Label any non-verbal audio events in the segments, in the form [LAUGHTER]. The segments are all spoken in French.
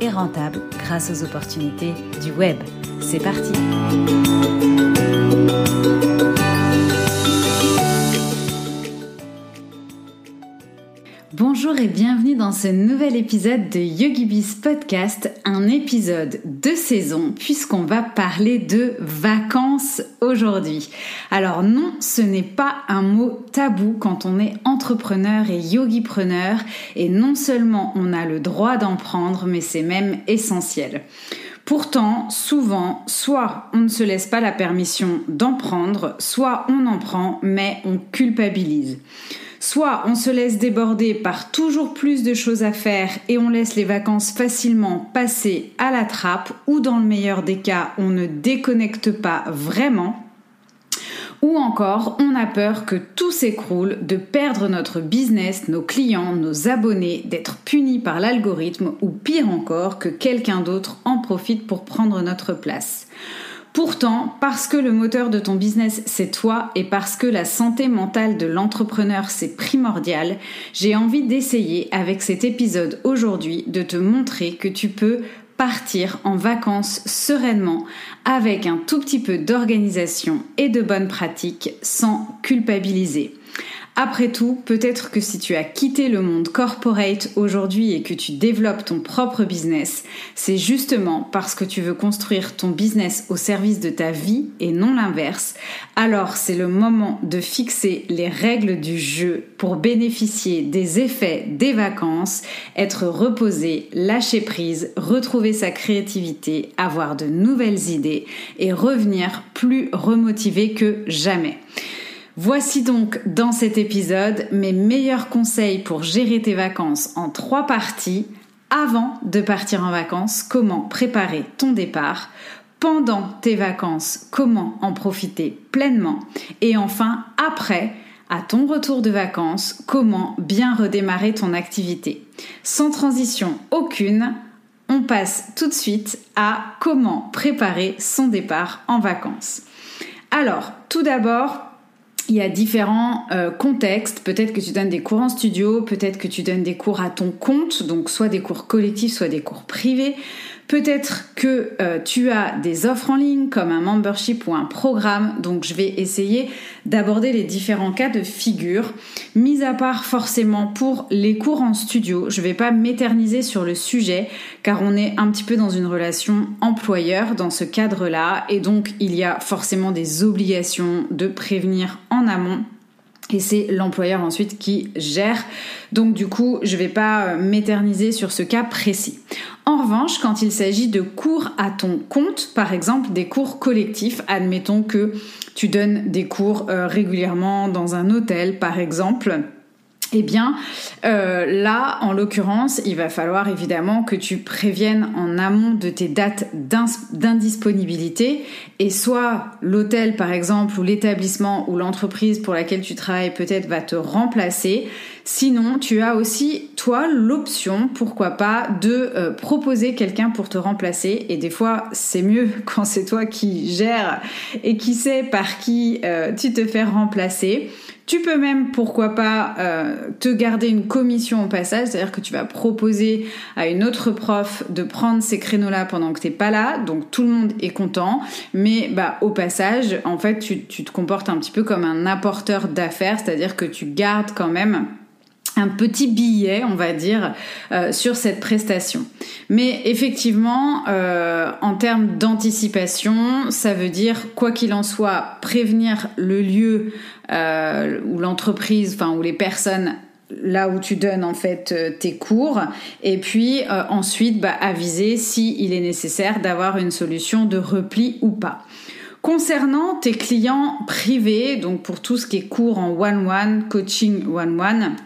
et rentable grâce aux opportunités du web. C'est parti Bonjour et bienvenue dans ce nouvel épisode de YogiBiz Podcast, un épisode de saison puisqu'on va parler de vacances aujourd'hui. Alors non, ce n'est pas un mot tabou quand on est entrepreneur et yogipreneur et non seulement on a le droit d'en prendre mais c'est même essentiel. Pourtant, souvent, soit on ne se laisse pas la permission d'en prendre, soit on en prend, mais on culpabilise. Soit on se laisse déborder par toujours plus de choses à faire et on laisse les vacances facilement passer à la trappe, ou dans le meilleur des cas, on ne déconnecte pas vraiment. Ou encore, on a peur que tout s'écroule, de perdre notre business, nos clients, nos abonnés, d'être punis par l'algorithme ou pire encore, que quelqu'un d'autre en profite pour prendre notre place. Pourtant, parce que le moteur de ton business c'est toi et parce que la santé mentale de l'entrepreneur c'est primordial, j'ai envie d'essayer avec cet épisode aujourd'hui de te montrer que tu peux partir en vacances sereinement avec un tout petit peu d'organisation et de bonnes pratiques sans culpabiliser. Après tout, peut-être que si tu as quitté le monde corporate aujourd'hui et que tu développes ton propre business, c'est justement parce que tu veux construire ton business au service de ta vie et non l'inverse. Alors c'est le moment de fixer les règles du jeu pour bénéficier des effets des vacances, être reposé, lâcher prise, retrouver sa créativité, avoir de nouvelles idées et revenir plus remotivé que jamais. Voici donc dans cet épisode mes meilleurs conseils pour gérer tes vacances en trois parties. Avant de partir en vacances, comment préparer ton départ? Pendant tes vacances, comment en profiter pleinement? Et enfin, après, à ton retour de vacances, comment bien redémarrer ton activité? Sans transition aucune, on passe tout de suite à comment préparer son départ en vacances. Alors, tout d'abord, il y a différents euh, contextes. Peut-être que tu donnes des cours en studio, peut-être que tu donnes des cours à ton compte, donc soit des cours collectifs, soit des cours privés. Peut-être que euh, tu as des offres en ligne comme un membership ou un programme, donc je vais essayer d'aborder les différents cas de figure, mis à part forcément pour les cours en studio. Je ne vais pas m'éterniser sur le sujet car on est un petit peu dans une relation employeur dans ce cadre-là et donc il y a forcément des obligations de prévenir en amont et c'est l'employeur ensuite qui gère. Donc du coup, je ne vais pas euh, m'éterniser sur ce cas précis. En revanche, quand il s'agit de cours à ton compte, par exemple des cours collectifs, admettons que tu donnes des cours euh, régulièrement dans un hôtel, par exemple, eh bien, euh, là, en l'occurrence, il va falloir évidemment que tu préviennes en amont de tes dates d'indisponibilité et soit l'hôtel, par exemple, ou l'établissement ou l'entreprise pour laquelle tu travailles peut-être va te remplacer. Sinon, tu as aussi, toi, l'option, pourquoi pas, de euh, proposer quelqu'un pour te remplacer. Et des fois, c'est mieux [LAUGHS] quand c'est toi qui gères et qui sait par qui euh, tu te fais remplacer. Tu peux même, pourquoi pas, euh, te garder une commission au passage, c'est-à-dire que tu vas proposer à une autre prof de prendre ces créneaux-là pendant que t'es pas là, donc tout le monde est content, mais bah au passage, en fait, tu, tu te comportes un petit peu comme un apporteur d'affaires, c'est-à-dire que tu gardes quand même un petit billet, on va dire, euh, sur cette prestation. Mais effectivement, euh, en termes d'anticipation, ça veut dire, quoi qu'il en soit, prévenir le lieu euh, ou l'entreprise, enfin, ou les personnes là où tu donnes en fait tes cours et puis ensuite bah, aviser si il est nécessaire d'avoir une solution de repli ou pas. Concernant tes clients privés, donc pour tout ce qui est cours en one-one, coaching one-one,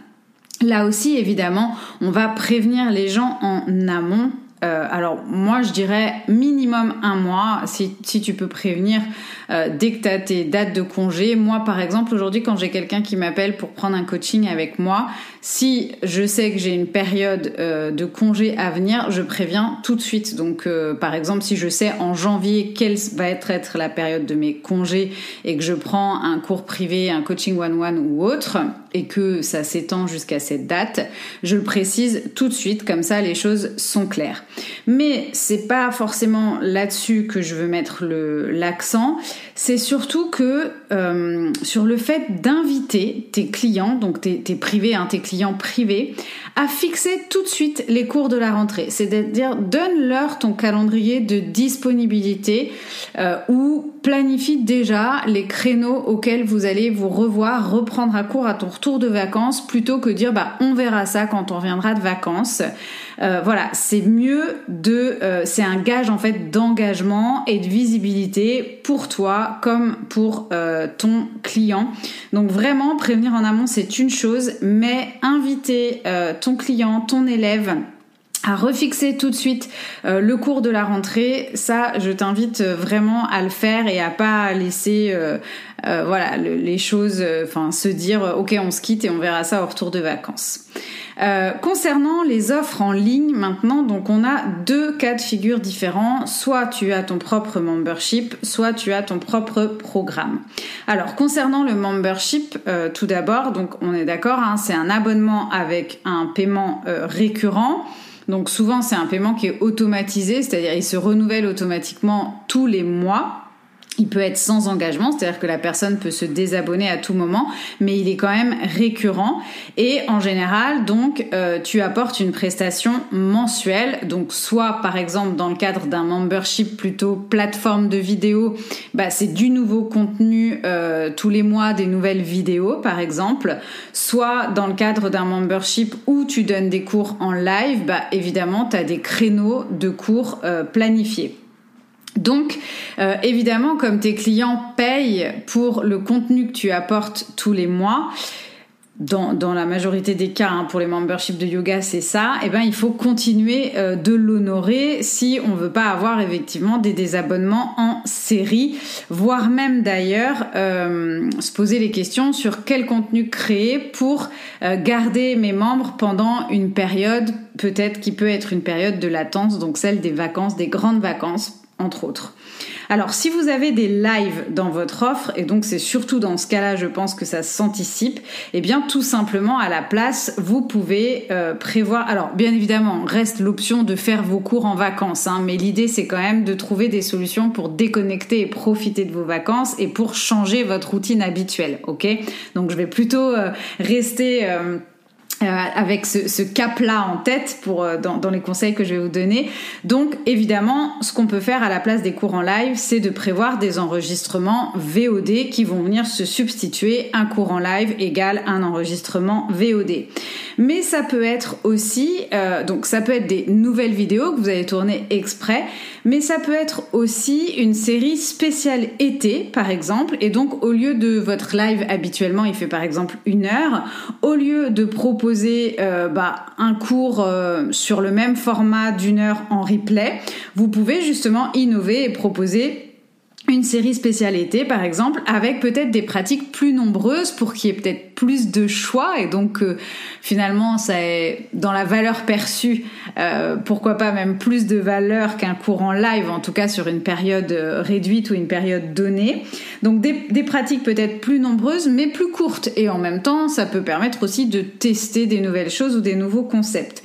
Là aussi, évidemment, on va prévenir les gens en amont. Euh, alors moi je dirais minimum un mois si, si tu peux prévenir euh, dès que tu tes dates de congé. Moi par exemple aujourd'hui quand j'ai quelqu'un qui m'appelle pour prendre un coaching avec moi, si je sais que j'ai une période euh, de congé à venir, je préviens tout de suite. Donc par exemple si je sais en janvier quelle va être, être la période de mes congés et que je prends un cours privé, un coaching one-one ou autre, et que ça s'étend jusqu'à cette date, je le précise tout de suite, comme ça les choses sont claires. Mais c'est pas forcément là-dessus que je veux mettre l'accent, c'est surtout que euh, sur le fait d'inviter tes clients, donc tes, privés, hein, tes clients privés, à fixer tout de suite les cours de la rentrée. C'est-à-dire donne-leur ton calendrier de disponibilité euh, ou planifie déjà les créneaux auxquels vous allez vous revoir, reprendre à court à ton retour de vacances, plutôt que dire bah on verra ça quand on reviendra de vacances. Euh, voilà, c'est mieux de, euh, c'est un gage en fait d'engagement et de visibilité pour toi comme pour euh, ton client. Donc vraiment prévenir en amont c'est une chose, mais inviter ton client, ton élève à refixer tout de suite le cours de la rentrée, ça je t'invite vraiment à le faire et à pas laisser voilà les choses enfin se dire OK on se quitte et on verra ça au retour de vacances. Euh, concernant les offres en ligne maintenant, donc on a deux cas de figure différents. Soit tu as ton propre membership, soit tu as ton propre programme. Alors concernant le membership, euh, tout d'abord, donc on est d'accord, hein, c'est un abonnement avec un paiement euh, récurrent. Donc souvent c'est un paiement qui est automatisé, c'est-à-dire il se renouvelle automatiquement tous les mois. Il peut être sans engagement, c'est-à-dire que la personne peut se désabonner à tout moment, mais il est quand même récurrent. Et en général, donc, euh, tu apportes une prestation mensuelle. Donc, soit par exemple dans le cadre d'un membership plutôt plateforme de vidéo, bah, c'est du nouveau contenu euh, tous les mois, des nouvelles vidéos par exemple. Soit dans le cadre d'un membership où tu donnes des cours en live, bah, évidemment, tu as des créneaux de cours euh, planifiés. Donc, euh, évidemment, comme tes clients payent pour le contenu que tu apportes tous les mois, dans, la majorité des cas, hein, pour les memberships de yoga, c'est ça, et eh ben, il faut continuer euh, de l'honorer si on veut pas avoir effectivement des désabonnements en série, voire même d'ailleurs euh, se poser les questions sur quel contenu créer pour garder mes membres pendant une période, peut-être qui peut être une période de latence, donc celle des vacances, des grandes vacances entre autres. Alors, si vous avez des lives dans votre offre, et donc c'est surtout dans ce cas-là, je pense que ça s'anticipe, eh bien, tout simplement, à la place, vous pouvez euh, prévoir. Alors, bien évidemment, reste l'option de faire vos cours en vacances, hein, mais l'idée, c'est quand même de trouver des solutions pour déconnecter et profiter de vos vacances et pour changer votre routine habituelle, ok? Donc, je vais plutôt euh, rester. Euh, euh, avec ce, cap-là en tête pour euh, dans, dans, les conseils que je vais vous donner. Donc évidemment, ce qu'on peut faire à la place des cours en live, c'est de prévoir des enregistrements VOD qui vont venir se substituer. Un cours en live égale un enregistrement VOD. Mais ça peut être aussi, euh, donc ça peut être des nouvelles vidéos que vous allez tourner exprès, mais ça peut être aussi une série spéciale été, par exemple. Et donc au lieu de votre live habituellement, il fait par exemple une heure, au lieu de proposer euh, bah, un cours euh, sur le même format d'une heure en replay, vous pouvez justement innover et proposer une série spéciale été par exemple avec peut-être des pratiques plus nombreuses pour qu'il y ait peut-être plus de choix et donc euh, finalement ça est dans la valeur perçue pourquoi pas même plus de valeur qu'un cours en live en tout cas sur une période réduite ou une période donnée donc des, pratiques peut-être plus nombreuses mais plus courtes et en même temps ça peut permettre aussi de tester des nouvelles choses ou des nouveaux concepts.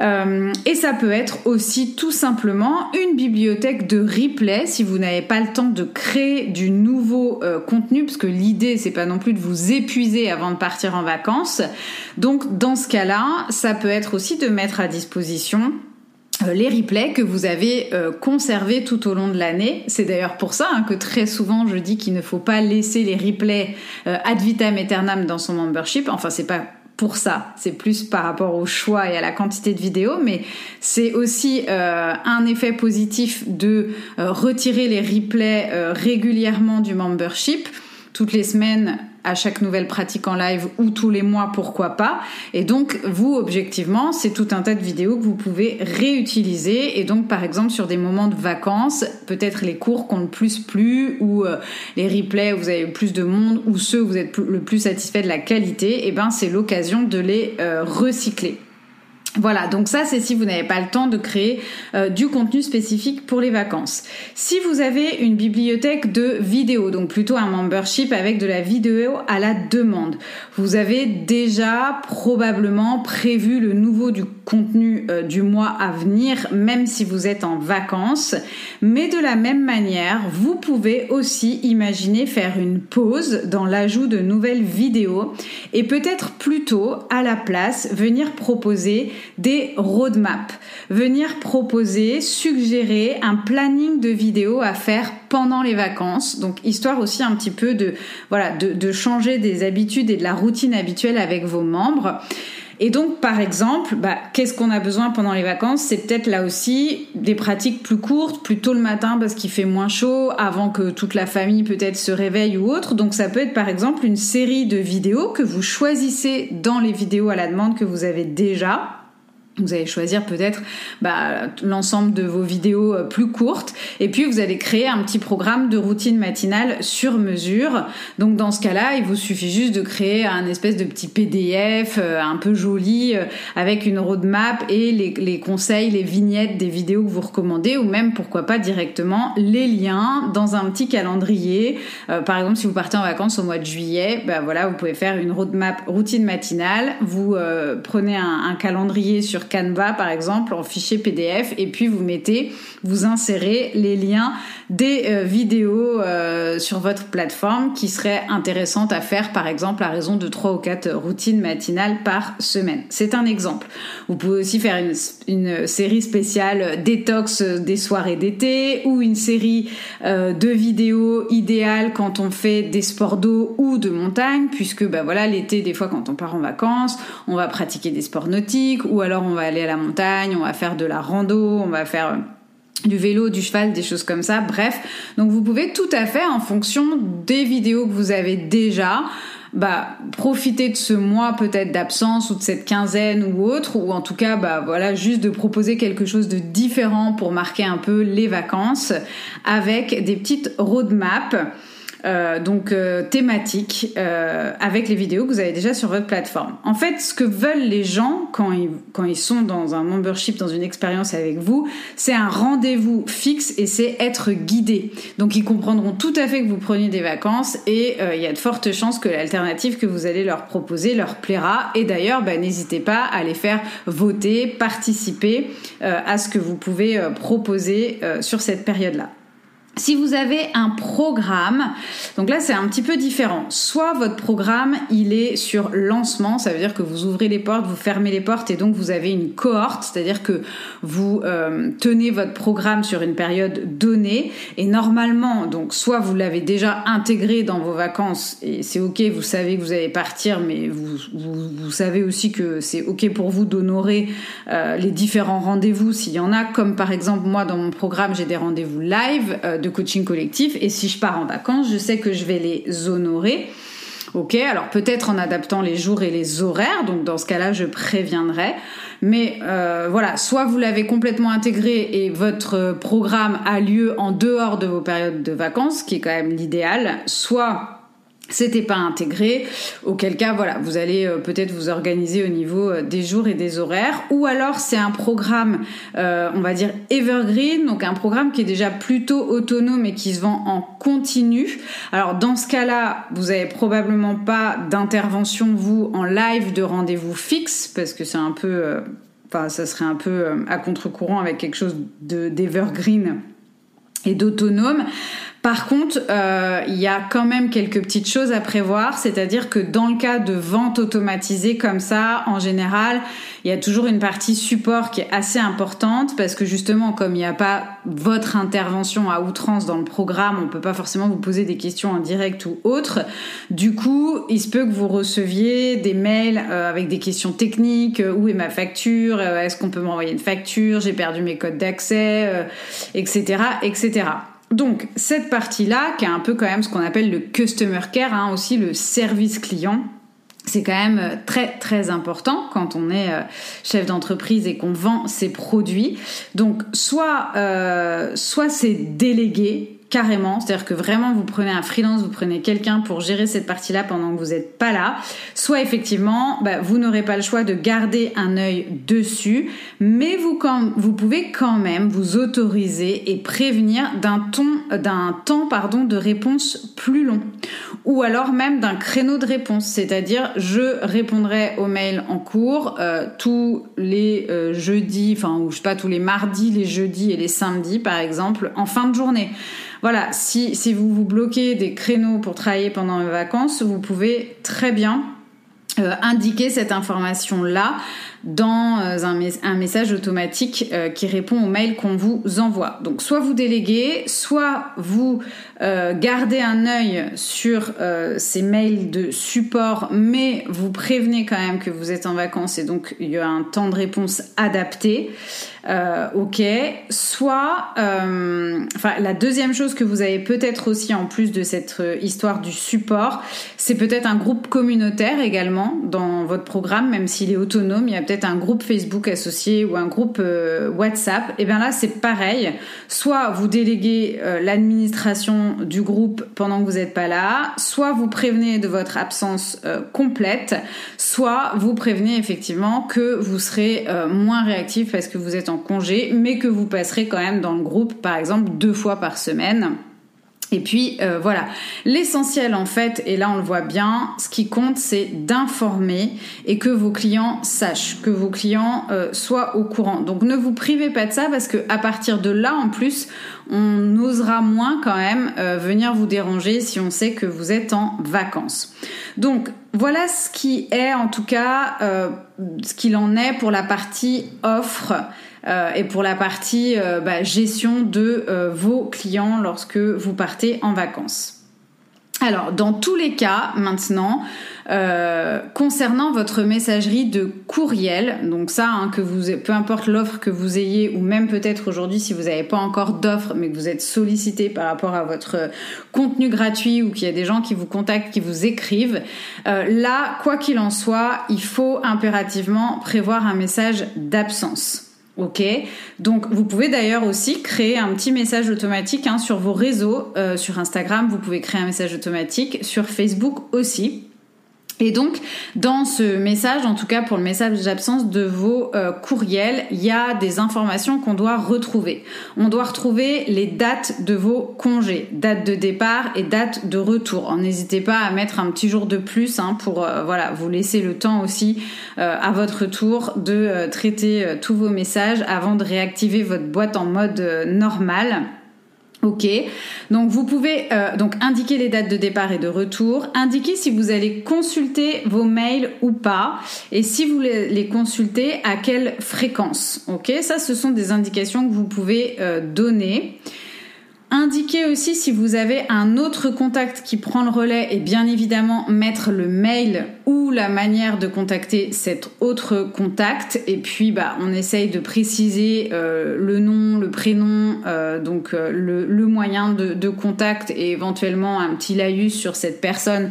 Euh, et ça peut être aussi tout simplement une bibliothèque de replay si vous n'avez pas le temps de créer du nouveau euh, contenu, parce que l'idée c'est pas non plus de vous épuiser avant de partir en vacances. Donc dans ce cas-là, ça peut être aussi de mettre à disposition euh, les replays que vous avez conservés tout au long de l'année. C'est d'ailleurs pour ça hein, que très souvent je dis qu'il ne faut pas laisser les replays ad vitam aeternam dans son membership. Enfin, c'est pas pour ça, c'est plus par rapport au choix et à la quantité de vidéos, mais c'est aussi un effet positif de retirer les replays régulièrement du membership. Toutes les semaines à chaque nouvelle pratique en live ou tous les mois, pourquoi pas. Et donc, vous, objectivement, c'est tout un tas de vidéos que vous pouvez réutiliser. Et donc, par exemple, sur des moments de vacances, peut-être les cours qu'on le plus plu ou euh, les replays où vous avez plus de monde ou ceux où vous êtes le plus satisfait de la qualité, et eh ben, c'est l'occasion de les euh, recycler. Voilà, donc ça c'est si vous n'avez pas le temps de créer euh, du contenu spécifique pour les vacances. Si vous avez une bibliothèque de vidéos, donc plutôt un membership avec de la vidéo à la demande, vous avez déjà probablement prévu le nouveau du contenu euh, du mois à venir, même si vous êtes en vacances. Mais de la même manière, vous pouvez aussi imaginer faire une pause dans l'ajout de nouvelles vidéos et peut-être plutôt à la place venir proposer des roadmaps, venir proposer, suggérer un planning de vidéos à faire pendant les vacances. Donc histoire aussi un petit peu de voilà de, changer des habitudes et de la routine habituelle avec vos membres. Et donc, par exemple, bah, qu'est-ce qu'on a besoin pendant les vacances? C'est peut-être là aussi des pratiques plus courtes, plus tôt le matin parce qu'il fait moins chaud, avant que toute la famille peut-être se réveille ou autre. Donc, ça peut être par exemple une série de vidéos que vous choisissez dans les vidéos à la demande que vous avez déjà vous allez choisir peut-être bah, l'ensemble de vos vidéos euh, plus courtes et puis vous allez créer un petit programme de routine matinale sur mesure. Donc dans ce cas-là, il vous suffit juste de créer un espèce de petit PDF euh, un peu joli euh, avec une roadmap et les, conseils, les vignettes des vidéos que vous recommandez ou même pourquoi pas directement les liens dans un petit calendrier. par exemple, si vous partez en vacances au mois de juillet, bah voilà, vous pouvez faire une roadmap routine matinale. Vous prenez un calendrier sur Canva par exemple en fichier PDF et puis vous mettez, vous insérez les liens des euh, vidéos euh, sur votre plateforme qui seraient intéressantes à faire par exemple à raison de 3 ou 4 routines matinales par semaine. C'est un exemple. Vous pouvez aussi faire une, série spéciale détox des soirées d'été ou une série euh, de vidéos idéales quand on fait des sports d'eau ou de montagne puisque bah voilà l'été des fois quand on part en vacances on va pratiquer des sports nautiques ou alors on va aller à la montagne, on va faire de la rando, on va faire du vélo, du cheval, des choses comme ça. Bref, donc vous pouvez tout à fait, en fonction des vidéos que vous avez déjà, bah, profiter de ce mois peut-être d'absence ou de cette quinzaine ou autre, ou en tout cas, bah, voilà, juste de proposer quelque chose de différent pour marquer un peu les vacances avec des petites roadmaps. Euh, donc euh, thématique euh, avec les vidéos que vous avez déjà sur votre plateforme. En fait, ce que veulent les gens quand ils, sont dans un membership, dans une expérience avec vous, c'est un rendez-vous fixe et c'est être guidé. Donc ils comprendront tout à fait que vous preniez des vacances et il y a de fortes chances que l'alternative que vous allez leur proposer leur plaira. Et d'ailleurs, bah, n'hésitez pas à les faire voter, participer à ce que vous pouvez proposer sur cette période-là. Si vous avez un programme, donc là c'est un petit peu différent. Soit votre programme il est sur lancement, ça veut dire que vous ouvrez les portes, vous fermez les portes et donc vous avez une cohorte, c'est-à-dire que vous euh, tenez votre programme sur une période donnée et normalement donc soit vous l'avez déjà intégré dans vos vacances et c'est ok, vous savez que vous allez partir, mais vous, savez aussi que c'est ok pour vous d'honorer euh, les différents rendez-vous s'il y en a, comme par exemple moi dans mon programme j'ai des rendez-vous live euh, de coaching collectif. Et si je pars en vacances, je sais que je vais les honorer. Ok, alors peut-être en adaptant les jours et les horaires, donc dans ce cas-là, je préviendrai. Mais euh, voilà, soit vous l'avez complètement intégré et votre programme a lieu en dehors de vos périodes de vacances, qui est quand même l'idéal, soit c'était pas intégré, auquel cas voilà, vous allez euh, peut-être vous organiser au niveau euh, des jours et des horaires, ou alors c'est un programme, euh, on va dire evergreen, donc un programme qui est déjà plutôt autonome et qui se vend en continu. Alors dans ce cas-là, vous avez probablement pas d'intervention vous en live de rendez-vous fixe parce que c'est un peu, enfin ça serait un peu à contre-courant avec quelque chose de d'evergreen et d'autonome. Par contre, euh, il y a quand même quelques petites choses à prévoir, c'est-à-dire que dans le cas de vente automatisée comme ça, en général, il y a toujours une partie support qui est assez importante parce que justement, comme il n'y a pas votre intervention à outrance dans le programme, on peut pas forcément vous poser des questions en direct ou autre. Du coup, il se peut que vous receviez des mails euh, avec des questions techniques, euh, où est ma facture, est-ce qu'on peut m'envoyer une facture, j'ai perdu mes codes d'accès, etc., etc. Donc cette partie-là, qui est un peu quand même ce qu'on appelle le customer care, hein, aussi le service client, c'est quand même euh, très très important quand on est euh, chef d'entreprise et qu'on vend ses produits. Donc soit euh, soit c'est délégué carrément, c'est-à-dire que vraiment vous prenez un freelance, vous prenez quelqu'un pour gérer cette partie-là pendant que vous n'êtes pas là, soit effectivement bah, vous n'aurez pas le choix de garder un œil dessus, mais vous, pouvez quand même vous autoriser et prévenir d'un temps pardon de réponse plus long, ou alors même d'un créneau de réponse, c'est-à-dire je répondrai aux mails en cours euh, tous les euh, jeudis, enfin ou je sais pas tous les mardis, les jeudis et les samedis par exemple en fin de journée voilà, si, vous vous bloquez des créneaux pour travailler pendant les vacances, vous pouvez très bien euh, indiquer cette information-là dans euh, un, message automatique euh, qui répond aux mails qu'on vous envoie. Donc soit vous déléguez, soit vous gardez un œil sur ces mails de support, mais vous prévenez quand même que vous êtes en vacances et donc il y a un temps de réponse adapté. Euh, ok. Soit, euh, enfin, la deuxième chose que vous avez peut-être aussi en plus de cette euh, histoire du support, c'est peut-être un groupe communautaire également dans votre programme, même s'il est autonome. Il y a peut-être un groupe Facebook associé ou un groupe WhatsApp. Et bien là, c'est pareil. Soit vous déléguez l'administration du groupe pendant que vous n'êtes pas là, soit vous prévenez de votre absence complète, soit vous prévenez effectivement que vous serez moins réactif parce que vous êtes en congé, mais que vous passerez quand même dans le groupe, par exemple, deux fois par semaine. Et puis euh, voilà, l'essentiel en fait, et là on le voit bien, ce qui compte c'est d'informer et que vos clients sachent, que vos clients euh, soient au courant. Donc ne vous privez pas de ça parce que à partir de là en plus, on osera moins quand même euh, venir vous déranger si on sait que vous êtes en vacances. Donc voilà ce qui est en tout cas ce qu'il en est pour la partie offre. Euh, et pour la partie euh, bah, gestion de euh, vos clients lorsque vous partez en vacances. Alors, dans tous les cas, maintenant, concernant votre messagerie de courriel, donc ça, hein, que vous, peu importe l'offre que vous ayez, ou même peut-être aujourd'hui si vous n'avez pas encore d'offre, mais que vous êtes sollicité par rapport à votre contenu gratuit ou qu'il y a des gens qui vous contactent, qui vous écrivent, là, quoi qu'il en soit, il faut impérativement prévoir un message d'absence. Ok, donc vous pouvez d'ailleurs aussi créer un petit message automatique hein, sur vos réseaux, euh, sur Instagram, vous pouvez créer un message automatique, sur Facebook aussi. Et donc, dans ce message, en tout cas pour le message d'absence de vos euh, courriels, il y a des informations qu'on doit retrouver. On doit retrouver les dates de vos congés, date de départ et date de retour. N'hésitez pas à mettre un petit jour de plus hein, pour euh, voilà vous laisser le temps aussi euh, à votre tour de traiter tous vos messages avant de réactiver votre boîte en mode normal. Ok, donc vous pouvez euh, donc indiquer les dates de départ et de retour, indiquer si vous allez consulter vos mails ou pas, et si vous les consultez à quelle fréquence. Ok, ça ce sont des indications que vous pouvez euh, donner. Indiquez aussi si vous avez un autre contact qui prend le relais et bien évidemment mettre le mail ou la manière de contacter cet autre contact. Et puis bah, on essaye de préciser euh, le nom, le prénom, euh, donc euh, le, moyen de, de, contact et éventuellement un petit laïus sur cette personne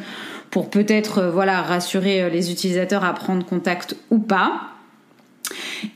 pour peut-être voilà rassurer les utilisateurs à prendre contact ou pas.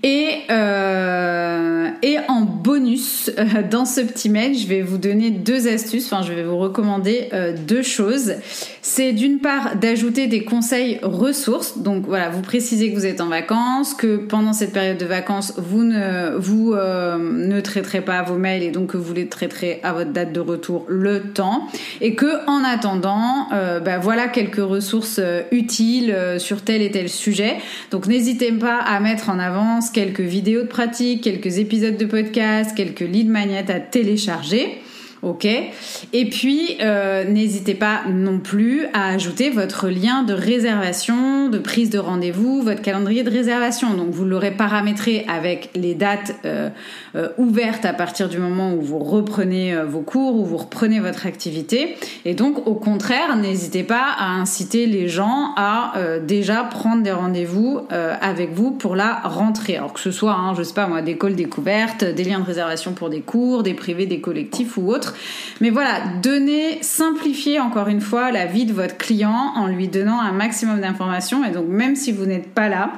Et, euh, et en bonus, euh, dans ce petit mail, je vais vous donner deux astuces, enfin je vais vous recommander euh, deux choses. C'est d'une part d'ajouter des conseils ressources. Donc voilà, vous précisez que vous êtes en vacances, que pendant cette période de vacances, vous ne, vous, ne traiterez pas vos mails et donc que vous les traiterez à votre date de retour le temps. Et que en attendant, bah, voilà quelques ressources utiles sur tel et tel sujet. Donc n'hésitez pas à mettre en avant quelques vidéos de pratique, quelques épisodes de podcast, quelques lead magnets à télécharger. Ok. Et puis, euh, n'hésitez pas non plus à ajouter votre lien de réservation, de prise de rendez-vous, votre calendrier de réservation. Donc, vous l'aurez paramétré avec les dates euh, euh, ouvertes à partir du moment où vous reprenez vos cours, ou vous reprenez votre activité. Et donc, au contraire, n'hésitez pas à inciter les gens à déjà prendre des rendez-vous avec vous pour la rentrée. Alors que ce soit, hein, je sais pas moi, des calls découvertes, des liens de réservation pour des cours, des privés, des collectifs ou autres. Mais voilà, donnez, simplifiez encore une fois la vie de votre client en lui donnant un maximum d'informations. Et donc même si vous n'êtes pas là,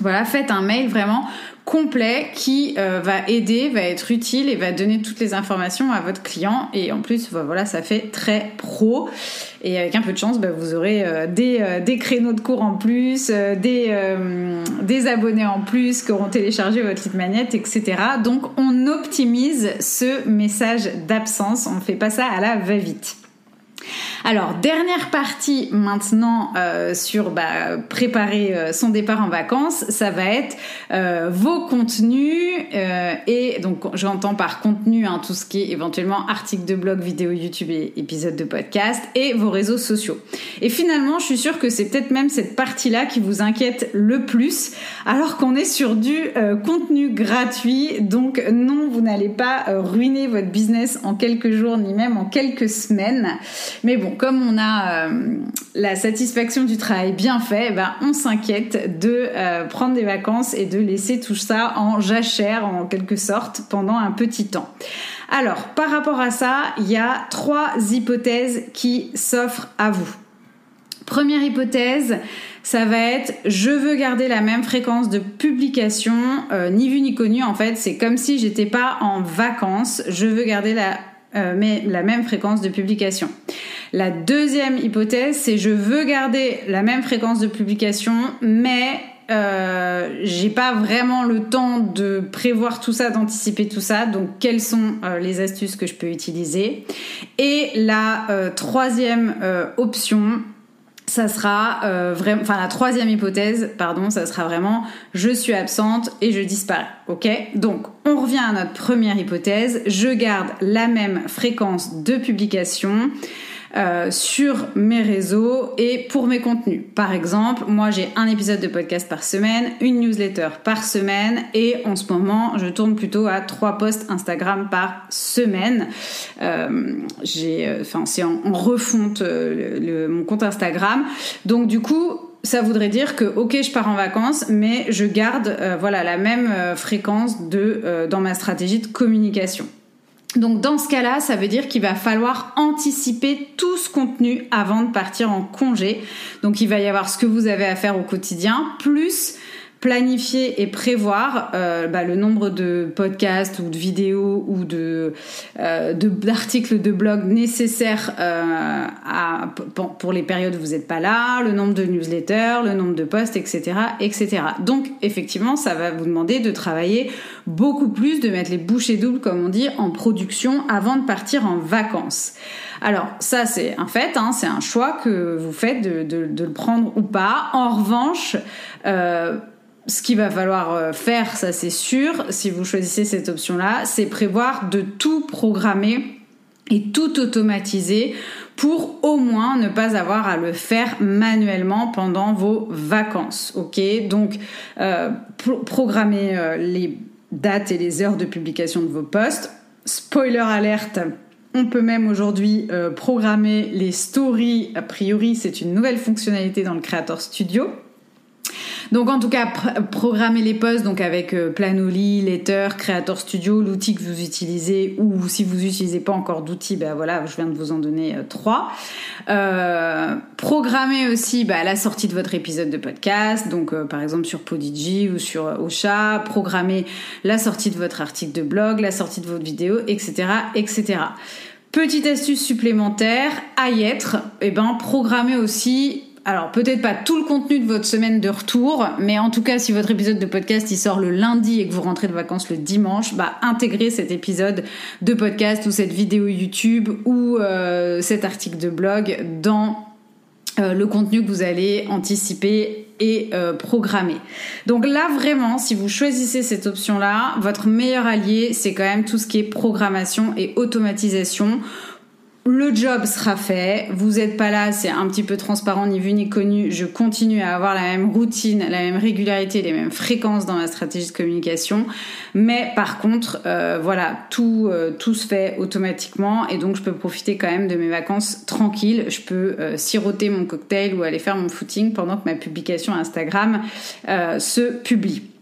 voilà, faites un mail vraiment complet qui euh, va aider, va être utile et va donner toutes les informations à votre client. Et en plus, voilà, ça fait très pro. Et avec un peu de chance, bah, vous aurez euh, des, euh, des, créneaux de cours en plus, des, des abonnés en plus qui auront téléchargé votre lead magnet, etc. Donc, on optimise ce message d'absence. On ne fait pas ça à la va-vite. Alors, dernière partie maintenant euh, sur bah, préparer euh, son départ en vacances, ça va être euh, vos contenus et donc j'entends par contenu hein, tout ce qui est éventuellement articles de blog, vidéo YouTube et épisodes de podcast et vos réseaux sociaux. Et finalement, je suis sûre que c'est peut-être même cette partie-là qui vous inquiète le plus, alors qu'on est sur du contenu gratuit. Donc non, vous n'allez pas ruiner votre business en quelques jours ni même en quelques semaines. Mais bon, comme on a euh, la satisfaction du travail bien fait, eh ben, on s'inquiète de euh, prendre des vacances et de laisser tout ça en jachère en quelque sorte pendant un petit temps. Alors, par rapport à ça, il y a trois hypothèses qui s'offrent à vous. Première hypothèse, ça va être je veux garder la même fréquence de publication, euh, ni vu ni connu en fait, c'est comme si j'étais pas en vacances, je veux garder la même fréquence de publication. La deuxième hypothèse, c'est je veux garder la même fréquence de publication, mais euh, j'ai pas vraiment le temps de prévoir tout ça, d'anticiper tout ça. Donc, quelles sont euh, les astuces que je peux utiliser? Et la euh, troisième option, ça sera vraiment, enfin la troisième hypothèse, pardon, ça sera vraiment je suis absente et je disparais. Ok? Donc on revient à notre première hypothèse. Je garde la même fréquence de publication. Euh, sur mes réseaux et pour mes contenus. Par exemple, moi j'ai un épisode de podcast par semaine, une newsletter par semaine et en ce moment je tourne plutôt à trois posts Instagram par semaine. Euh, j'ai, euh, enfin c'est en, refonte le, mon compte Instagram. Donc du coup ça voudrait dire que ok je pars en vacances mais je garde voilà la même fréquence de dans ma stratégie de communication. Donc dans ce cas-là, ça veut dire qu'il va falloir anticiper tout ce contenu avant de partir en congé. Donc il va y avoir ce que vous avez à faire au quotidien, plus planifier et prévoir euh, bah, le nombre de podcasts ou de vidéos ou de euh, d'articles de, blog nécessaires euh, pour les périodes où vous n'êtes pas là, le nombre de newsletters, le nombre de posts, etc., etc. Donc effectivement, ça va vous demander de travailler beaucoup plus, de mettre les bouchées doubles, comme on dit, en production avant de partir en vacances. Alors ça c'est un fait, hein, c'est un choix que vous faites de, le prendre ou pas. En revanche, ce qu'il va falloir euh, faire, ça c'est sûr, si vous choisissez cette option-là, c'est prévoir de tout programmer et tout automatiser pour au moins ne pas avoir à le faire manuellement pendant vos vacances. Ok, donc euh, programmer euh, les dates et les heures de publication de vos posts. Spoiler alerte. On peut même aujourd'hui programmer les stories. A priori, c'est une nouvelle fonctionnalité dans le Creator Studio. Donc en tout cas, programmer les posts donc avec euh, Planoly, Letter, Creator Studio, l'outil que vous utilisez ou si vous n'utilisez pas encore d'outils, ben voilà, je viens de vous en donner euh, trois. Euh, programmer aussi bah, la sortie de votre épisode de podcast, donc euh, par exemple sur Podigi ou sur Ocha, programmer la sortie de votre article de blog, la sortie de votre vidéo, etc., etc. Petite astuce supplémentaire, à y être, eh ben programmer aussi alors peut-être pas tout le contenu de votre semaine de retour, mais en tout cas si votre épisode de podcast il sort le lundi et que vous rentrez de vacances le dimanche, bah intégrez cet épisode de podcast ou cette vidéo YouTube ou euh, cet article de blog dans euh, le contenu que vous allez anticiper et euh, programmer. Donc là vraiment, si vous choisissez cette option-là, votre meilleur allié, c'est quand même tout ce qui est programmation et automatisation le job sera fait, vous n'êtes pas là, c'est un petit peu transparent, ni vu ni connu, je continue à avoir la même routine, la même régularité, les mêmes fréquences dans ma stratégie de communication, mais par contre, euh, voilà, tout, euh, tout se fait automatiquement. Et donc je peux profiter quand même de mes vacances tranquilles, je peux euh, siroter mon cocktail ou aller faire mon footing pendant que ma publication Instagram se publie.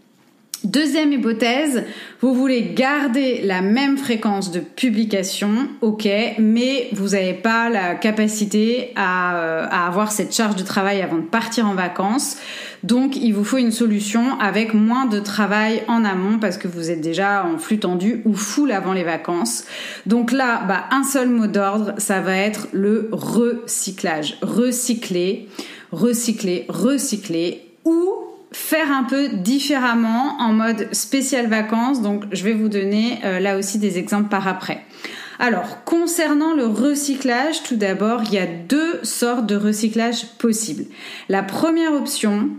Deuxième hypothèse, vous voulez garder la même fréquence de publication, ok, mais vous n'avez pas la capacité à, euh, à, avoir cette charge de travail avant de partir en vacances. Donc il vous faut une solution avec moins de travail en amont parce que vous êtes déjà en flux tendu ou full avant les vacances. Donc là, bah, un seul mot d'ordre, ça va être le recyclage. Recycler, recycler, recycler ou faire un peu différemment en mode spécial vacances. Donc je vais vous donner euh, là aussi des exemples par après. Alors, concernant le recyclage, tout d'abord, il y a deux sortes de recyclage possibles. La première option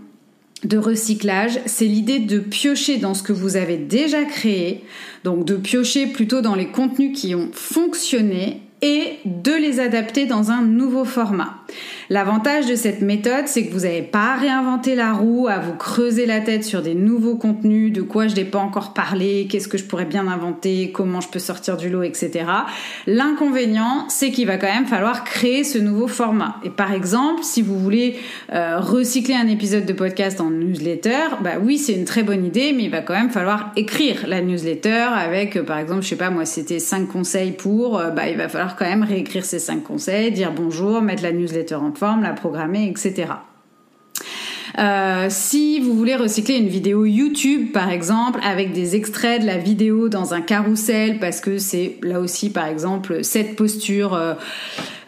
de recyclage, c'est l'idée de piocher dans ce que vous avez déjà créé, donc de piocher plutôt dans les contenus qui ont fonctionné et de les adapter dans un nouveau format. L'avantage de cette méthode, c'est que vous n'avez pas à réinventer la roue, à vous creuser la tête sur des nouveaux contenus, de quoi je n'ai pas encore parlé, qu'est-ce que je pourrais bien inventer, comment je peux sortir du lot, etc. L'inconvénient, c'est qu'il va quand même falloir créer ce nouveau format. Et par exemple, si vous voulez euh, recycler un épisode de podcast en newsletter, bah oui, c'est une très bonne idée, mais il va quand même falloir écrire la newsletter avec, euh, par exemple, je sais pas, moi, c'était 5 conseils pour, euh, bah il va falloir quand même réécrire ces 5 conseils, dire bonjour, mettre la newsletter en la programmer, etc. Euh, si vous voulez recycler une vidéo YouTube, par exemple, avec des extraits de la vidéo dans un carrousel, parce que c'est là aussi, par exemple, cette posture, euh,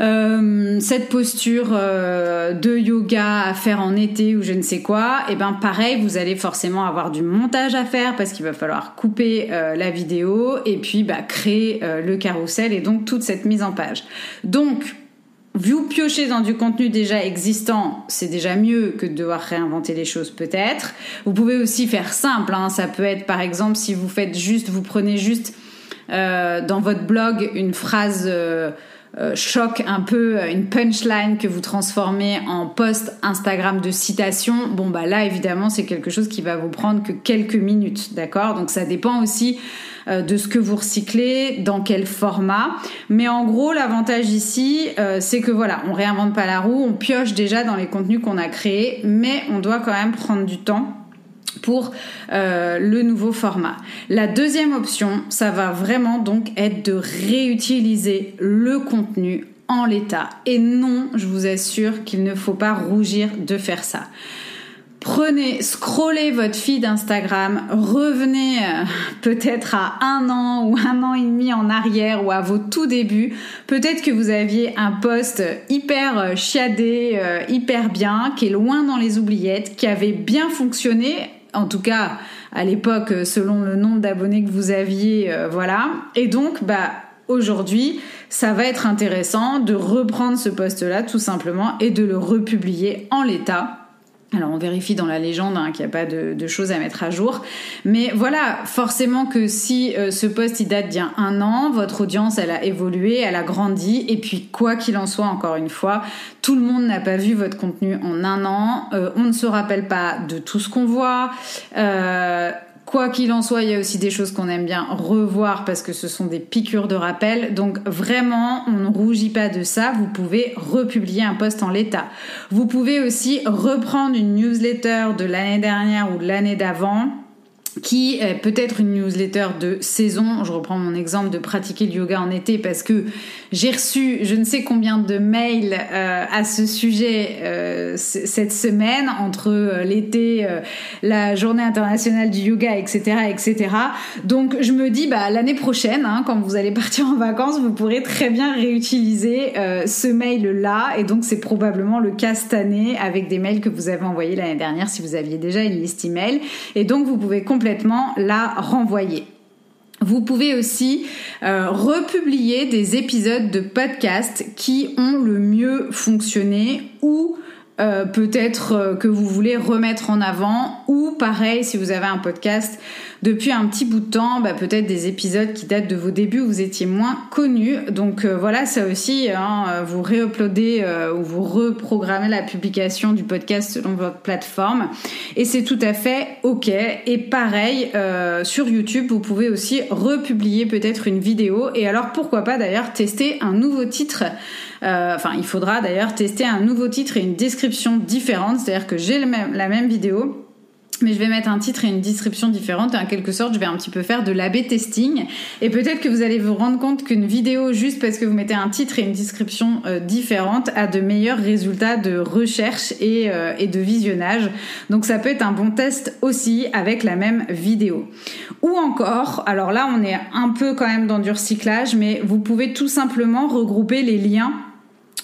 euh, cette posture de yoga à faire en été ou je ne sais quoi, et eh ben pareil, vous allez forcément avoir du montage à faire parce qu'il va falloir couper la vidéo et puis bah, créer le carrousel et donc toute cette mise en page. Donc vous piochez dans du contenu déjà existant, c'est déjà mieux que de devoir réinventer les choses peut-être. Vous pouvez aussi faire simple, hein. ça peut être par exemple si vous faites juste, vous prenez juste euh, dans votre blog une phrase euh, euh, choc un peu, une punchline que vous transformez en post Instagram de citation. Bon bah là évidemment c'est quelque chose qui va vous prendre que quelques minutes, d'accord? Donc ça dépend aussi euh, de ce que vous recyclez, dans quel format. Mais en gros, l'avantage ici, euh, c'est que voilà, on réinvente pas la roue, on pioche déjà dans les contenus qu'on a créés, mais on doit quand même prendre du temps pour euh, le nouveau format. La deuxième option, ça va vraiment donc être de réutiliser le contenu en l'état. Et non, je vous assure qu'il ne faut pas rougir de faire ça. Prenez, scrollez votre feed Instagram, revenez euh, [LAUGHS] peut-être à un an ou un an et demi en arrière ou à vos tout débuts. Peut-être que vous aviez un post hyper euh, chiadé, hyper bien, qui est loin dans les oubliettes, qui avait bien fonctionné, en tout cas à l'époque selon le nombre d'abonnés que vous aviez, voilà. Et donc, bah aujourd'hui, ça va être intéressant de reprendre ce post-là tout simplement et de le republier en l'état alors on vérifie dans la légende hein, qu'il n'y a pas de, choses à mettre à jour. Mais voilà, forcément que si euh, ce poste il date d'il y a un an, votre audience elle a évolué, elle a grandi. Et puis quoi qu'il en soit, encore une fois, tout le monde n'a pas vu votre contenu en un an. Euh, on ne se rappelle pas de tout ce qu'on voit. Euh, Quoi qu'il en soit, il y a aussi des choses qu'on aime bien revoir parce que ce sont des piqûres de rappel. Donc vraiment, on ne rougit pas de ça. Vous pouvez republier un post en l'état. Vous pouvez aussi reprendre une newsletter de l'année dernière ou de l'année d'avant qui est peut-être une newsletter de saison. Je reprends mon exemple de pratiquer le yoga en été parce que j'ai reçu je ne sais combien de mails euh, à ce sujet euh, cette semaine entre euh, l'été, la journée internationale du yoga, etc., etc. Donc je me dis bah l'année prochaine, hein, quand vous allez partir en vacances, vous pourrez très bien réutiliser ce mail-là et donc c'est probablement le cas cette année avec des mails que vous avez envoyés l'année dernière si vous aviez déjà une liste email et donc vous pouvez complètement la renvoyer. Vous pouvez aussi euh, republier des épisodes de podcast qui ont le mieux fonctionné ou euh, peut-être euh, que vous voulez remettre en avant ou pareil si vous avez un podcast depuis un petit bout de temps, bah, peut-être des épisodes qui datent de vos débuts où vous étiez moins connus. Donc euh, voilà, ça aussi, hein, vous réuploadez ou vous reprogrammez la publication du podcast selon votre plateforme. Et c'est tout à fait ok. Et pareil, sur YouTube, vous pouvez aussi republier peut-être une vidéo. Et alors pourquoi pas d'ailleurs tester un nouveau titre. Euh, enfin, il faudra d'ailleurs tester un nouveau titre et une description différente, c'est-à-dire que j'ai la même vidéo mais je vais mettre un titre et une description différente. En quelque sorte je vais un petit peu faire de l'AB testing. Et peut-être que vous allez vous rendre compte qu'une vidéo juste parce que vous mettez un titre et une description euh, différente a de meilleurs résultats de recherche et, euh, et de visionnage. Donc ça peut être un bon test aussi avec la même vidéo. Ou encore alors là on est un peu quand même dans du recyclage mais vous pouvez tout simplement regrouper les liens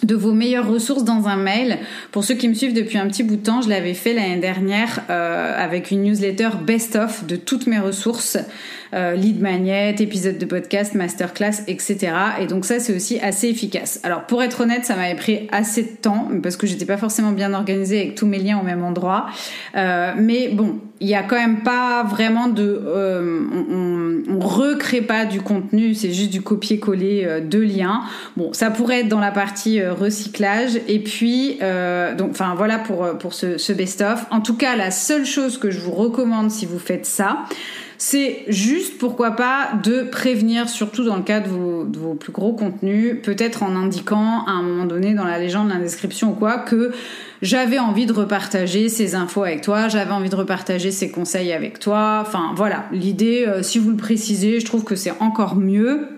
de vos meilleures ressources dans un mail. Pour ceux qui me suivent depuis un petit bout de temps, je l'avais fait l'année dernière euh, avec une newsletter best-of de toutes mes ressources euh, lead magnet, épisode de podcast, masterclass, etc. Et donc ça, c'est aussi assez efficace. Alors pour être honnête, ça m'avait pris assez de temps parce que j'étais pas forcément bien organisée avec tous mes liens au même endroit. Euh, mais bon, il y a quand même pas vraiment de, euh, on, on, recrée pas du contenu, c'est juste du copier-coller euh, de liens. Bon, ça pourrait être dans la partie euh, recyclage. Et puis, donc, enfin voilà pour pour ce, ce best-of. En tout cas, la seule chose que je vous recommande si vous faites ça, c'est juste, pourquoi pas, de prévenir, surtout dans le cas de vos, plus gros contenus, peut-être en indiquant à un moment donné dans la légende, la description ou quoi, que j'avais envie de repartager ces infos avec toi, j'avais envie de repartager ces conseils avec toi. Enfin voilà, l'idée, euh, si vous le précisez, je trouve que c'est encore mieux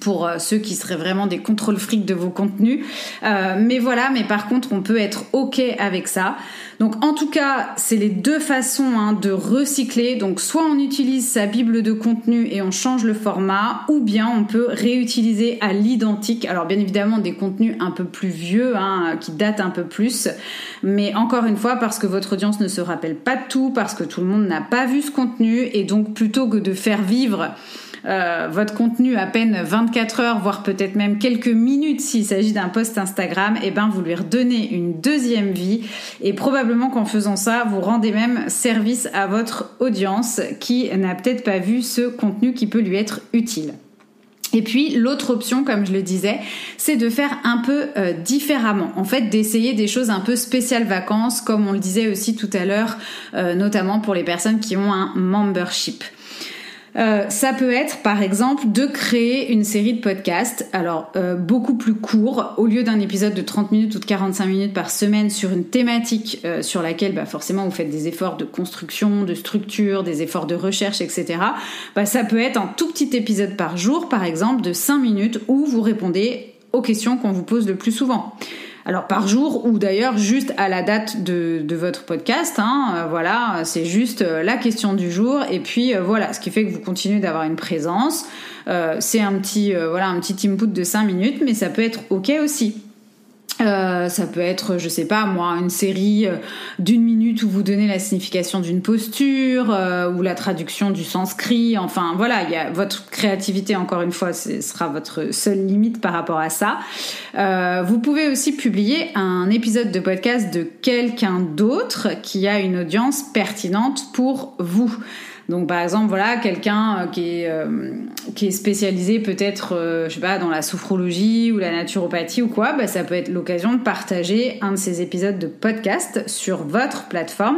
pour euh, ceux qui seraient vraiment des contrôles fric de vos contenus. Euh, mais voilà, mais par contre, on peut être OK avec ça. Donc en tout cas, c'est les deux façons hein, de recycler. Donc soit on utilise sa bible de contenu et on change le format, ou bien on peut réutiliser à l'identique. Alors bien évidemment des contenus un peu plus vieux, hein, qui datent un peu plus. Mais encore une fois, parce que votre audience ne se rappelle pas de tout, parce que tout le monde n'a pas vu ce contenu, et donc plutôt que de faire vivre euh, votre contenu à peine 24 heures, voire peut-être même quelques minutes s'il s'agit d'un post Instagram, et eh ben vous lui redonnez une deuxième vie et probablement qu'en faisant ça, vous rendez même service à votre audience qui n'a peut-être pas vu ce contenu qui peut lui être utile. Et puis l'autre option, comme je le disais, c'est de faire un peu euh, différemment. En fait, d'essayer des choses un peu spéciales vacances, comme on le disait aussi tout à l'heure, euh, notamment pour les personnes qui ont un membership. Euh, ça peut être par exemple de créer une série de podcasts, alors euh, beaucoup plus court, au lieu d'un épisode de 30 minutes ou de 45 minutes par semaine sur une thématique euh, sur laquelle bah, forcément vous faites des efforts de construction, de structure, des efforts de recherche, etc. Bah, ça peut être un tout petit épisode par jour, par exemple, de 5 minutes où vous répondez aux questions qu'on vous pose le plus souvent alors par jour ou d'ailleurs juste à la date de, votre podcast. Hein, euh, voilà, c'est juste euh, la question du jour et puis euh, voilà, ce qui fait que vous continuez d'avoir une présence. c'est un petit voilà un petit input de 5 minutes, mais ça peut être ok aussi. Euh, ça peut être, je sais pas moi, une série euh, d'une minute où vous donnez la signification d'une posture euh, ou la traduction du sanskrit. Enfin voilà, il y a votre créativité encore une fois, ce sera votre seule limite par rapport à ça. vous pouvez aussi publier un épisode de podcast de quelqu'un d'autre qui a une audience pertinente pour vous. Donc par exemple, voilà, quelqu'un euh, qui est euh, qui est spécialisé peut-être, euh, je sais pas, dans la sophrologie ou la naturopathie ou quoi, bah, ça peut être l'occasion de partager un de ces épisodes de podcast sur votre plateforme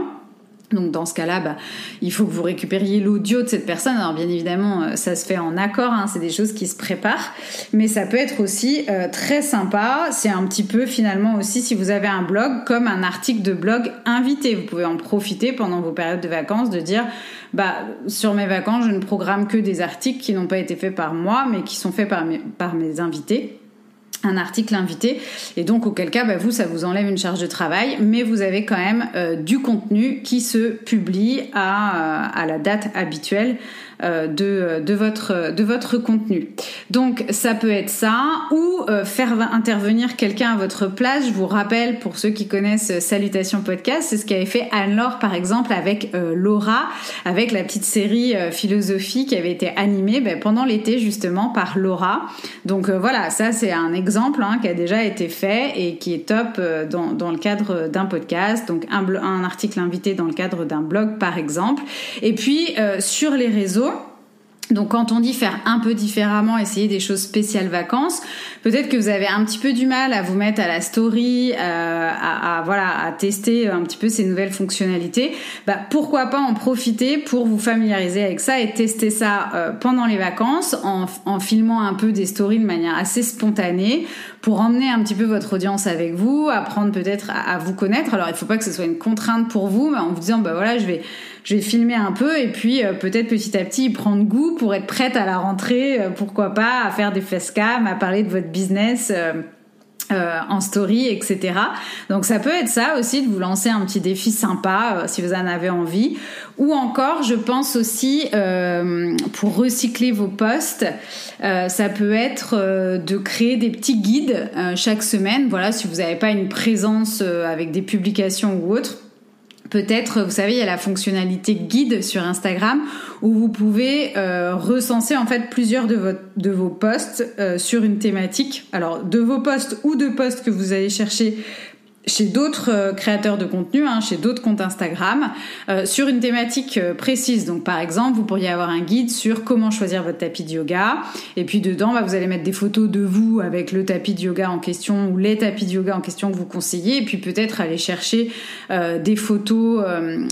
donc dans ce cas-là, bah, il faut que vous récupériez l'audio de cette personne. Alors bien évidemment, euh, ça se fait en accord, hein, c'est des choses qui se préparent, mais ça peut être aussi euh, très sympa. C'est un petit peu finalement aussi si vous avez un blog comme un article de blog invité. Vous pouvez en profiter pendant vos périodes de vacances de dire, bah sur mes vacances, je ne programme que des articles qui n'ont pas été faits par moi, mais qui sont faits par mes, par mes invités un article invité. Et donc auquel cas bah, vous ça vous enlève une charge de travail mais vous avez quand même euh, du contenu qui se publie à, à la date habituelle euh, de, de, votre, de votre contenu. Donc ça peut être ça ou euh, faire intervenir quelqu'un à votre place. Je vous rappelle pour ceux qui connaissent Salutations Podcast, c'est ce qu'avait fait Anne-Laure par exemple avec euh, Laura, avec la petite série philosophie qui avait été animée ben, pendant l'été justement par Laura. Donc voilà, ça c'est un exemple hein, qui a déjà été fait et qui est top dans, dans le cadre d'un podcast, donc un, un article invité dans le cadre d'un blog par exemple. Et puis sur les réseaux, Donc quand on dit faire un peu différemment, essayer des choses spéciales vacances, peut-être que vous avez un petit peu du mal à vous mettre à la story, euh, à, voilà, à tester un petit peu ces nouvelles fonctionnalités. Bah, pourquoi pas en profiter pour vous familiariser avec ça et tester ça euh, pendant les vacances en, en filmant un peu des stories de manière assez spontanée pour emmener un petit peu votre audience avec vous, apprendre peut-être à, vous connaître. Alors il faut pas que ce soit une contrainte pour vous, mais en vous disant bah voilà je vais je vais filmer un peu et puis euh, peut-être petit à petit prendre goût pour être prête à la rentrée, euh, pourquoi pas, à faire des facecam, à parler de votre business. Euh, en story, etc. Donc ça peut être ça aussi de vous lancer un petit défi sympa si vous en avez envie. Ou encore, je pense aussi pour recycler vos posts, ça peut être de créer des petits guides chaque semaine. Voilà, si vous n'avez pas une présence avec des publications ou autres Peut-être, vous savez, il y a la fonctionnalité guide sur Instagram où vous pouvez euh, recenser en fait plusieurs de, de vos posts euh, sur une thématique. Alors, de vos posts ou de posts que vous allez chercher chez d'autres euh, créateurs de contenu, hein, chez d'autres comptes Instagram, euh, sur une thématique euh, précise. Donc par exemple, vous pourriez avoir un guide sur comment choisir votre tapis de yoga. Et puis dedans, bah, vous allez mettre des photos de vous avec le tapis de yoga en question ou les tapis de yoga en question que vous conseillez. Et puis peut-être aller chercher des photos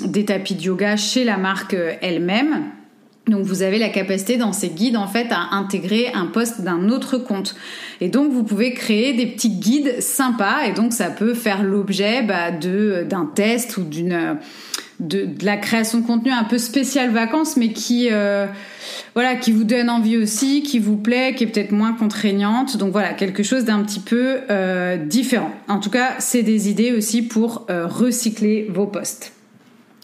des tapis de yoga chez la marque elle-même. Donc vous avez la capacité dans ces guides en fait à intégrer un poste d'un autre compte. Et donc vous pouvez créer des petits guides sympas et donc ça peut faire l'objet bah, d'un test ou d'une de, la création de contenu un peu spécial vacances mais qui euh, voilà qui vous donne envie aussi, qui vous plaît, qui est peut-être moins contraignante. Donc voilà quelque chose d'un petit peu euh, différent. En tout cas c'est des idées aussi pour euh, recycler vos posts.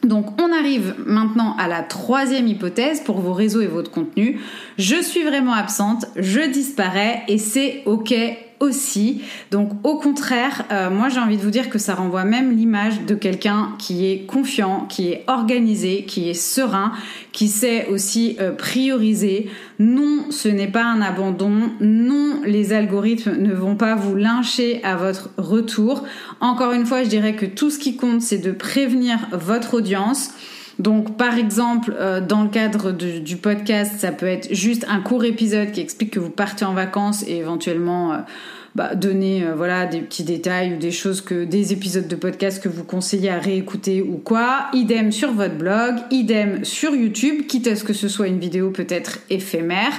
Donc on arrive maintenant à la troisième hypothèse pour vos réseaux et votre contenu. Je suis vraiment absente, je disparais et c'est ok aussi. Donc au contraire, euh, moi j'ai envie de vous dire que ça renvoie même l'image de quelqu'un qui est confiant, qui est organisé, qui est serein, qui sait aussi euh, prioriser. Non, ce n'est pas un abandon. Non, les algorithmes ne vont pas vous lyncher à votre retour. Encore une fois, je dirais que tout ce qui compte, c'est de prévenir votre audience. Donc, par exemple, euh, dans le cadre du podcast, ça peut être juste un court épisode qui explique que vous partez en vacances et éventuellement euh, bah, donner euh, voilà des petits détails ou des choses que des épisodes de podcast que vous conseillez à réécouter ou quoi. Idem sur votre blog, idem sur YouTube, quitte à ce que ce soit une vidéo peut-être éphémère.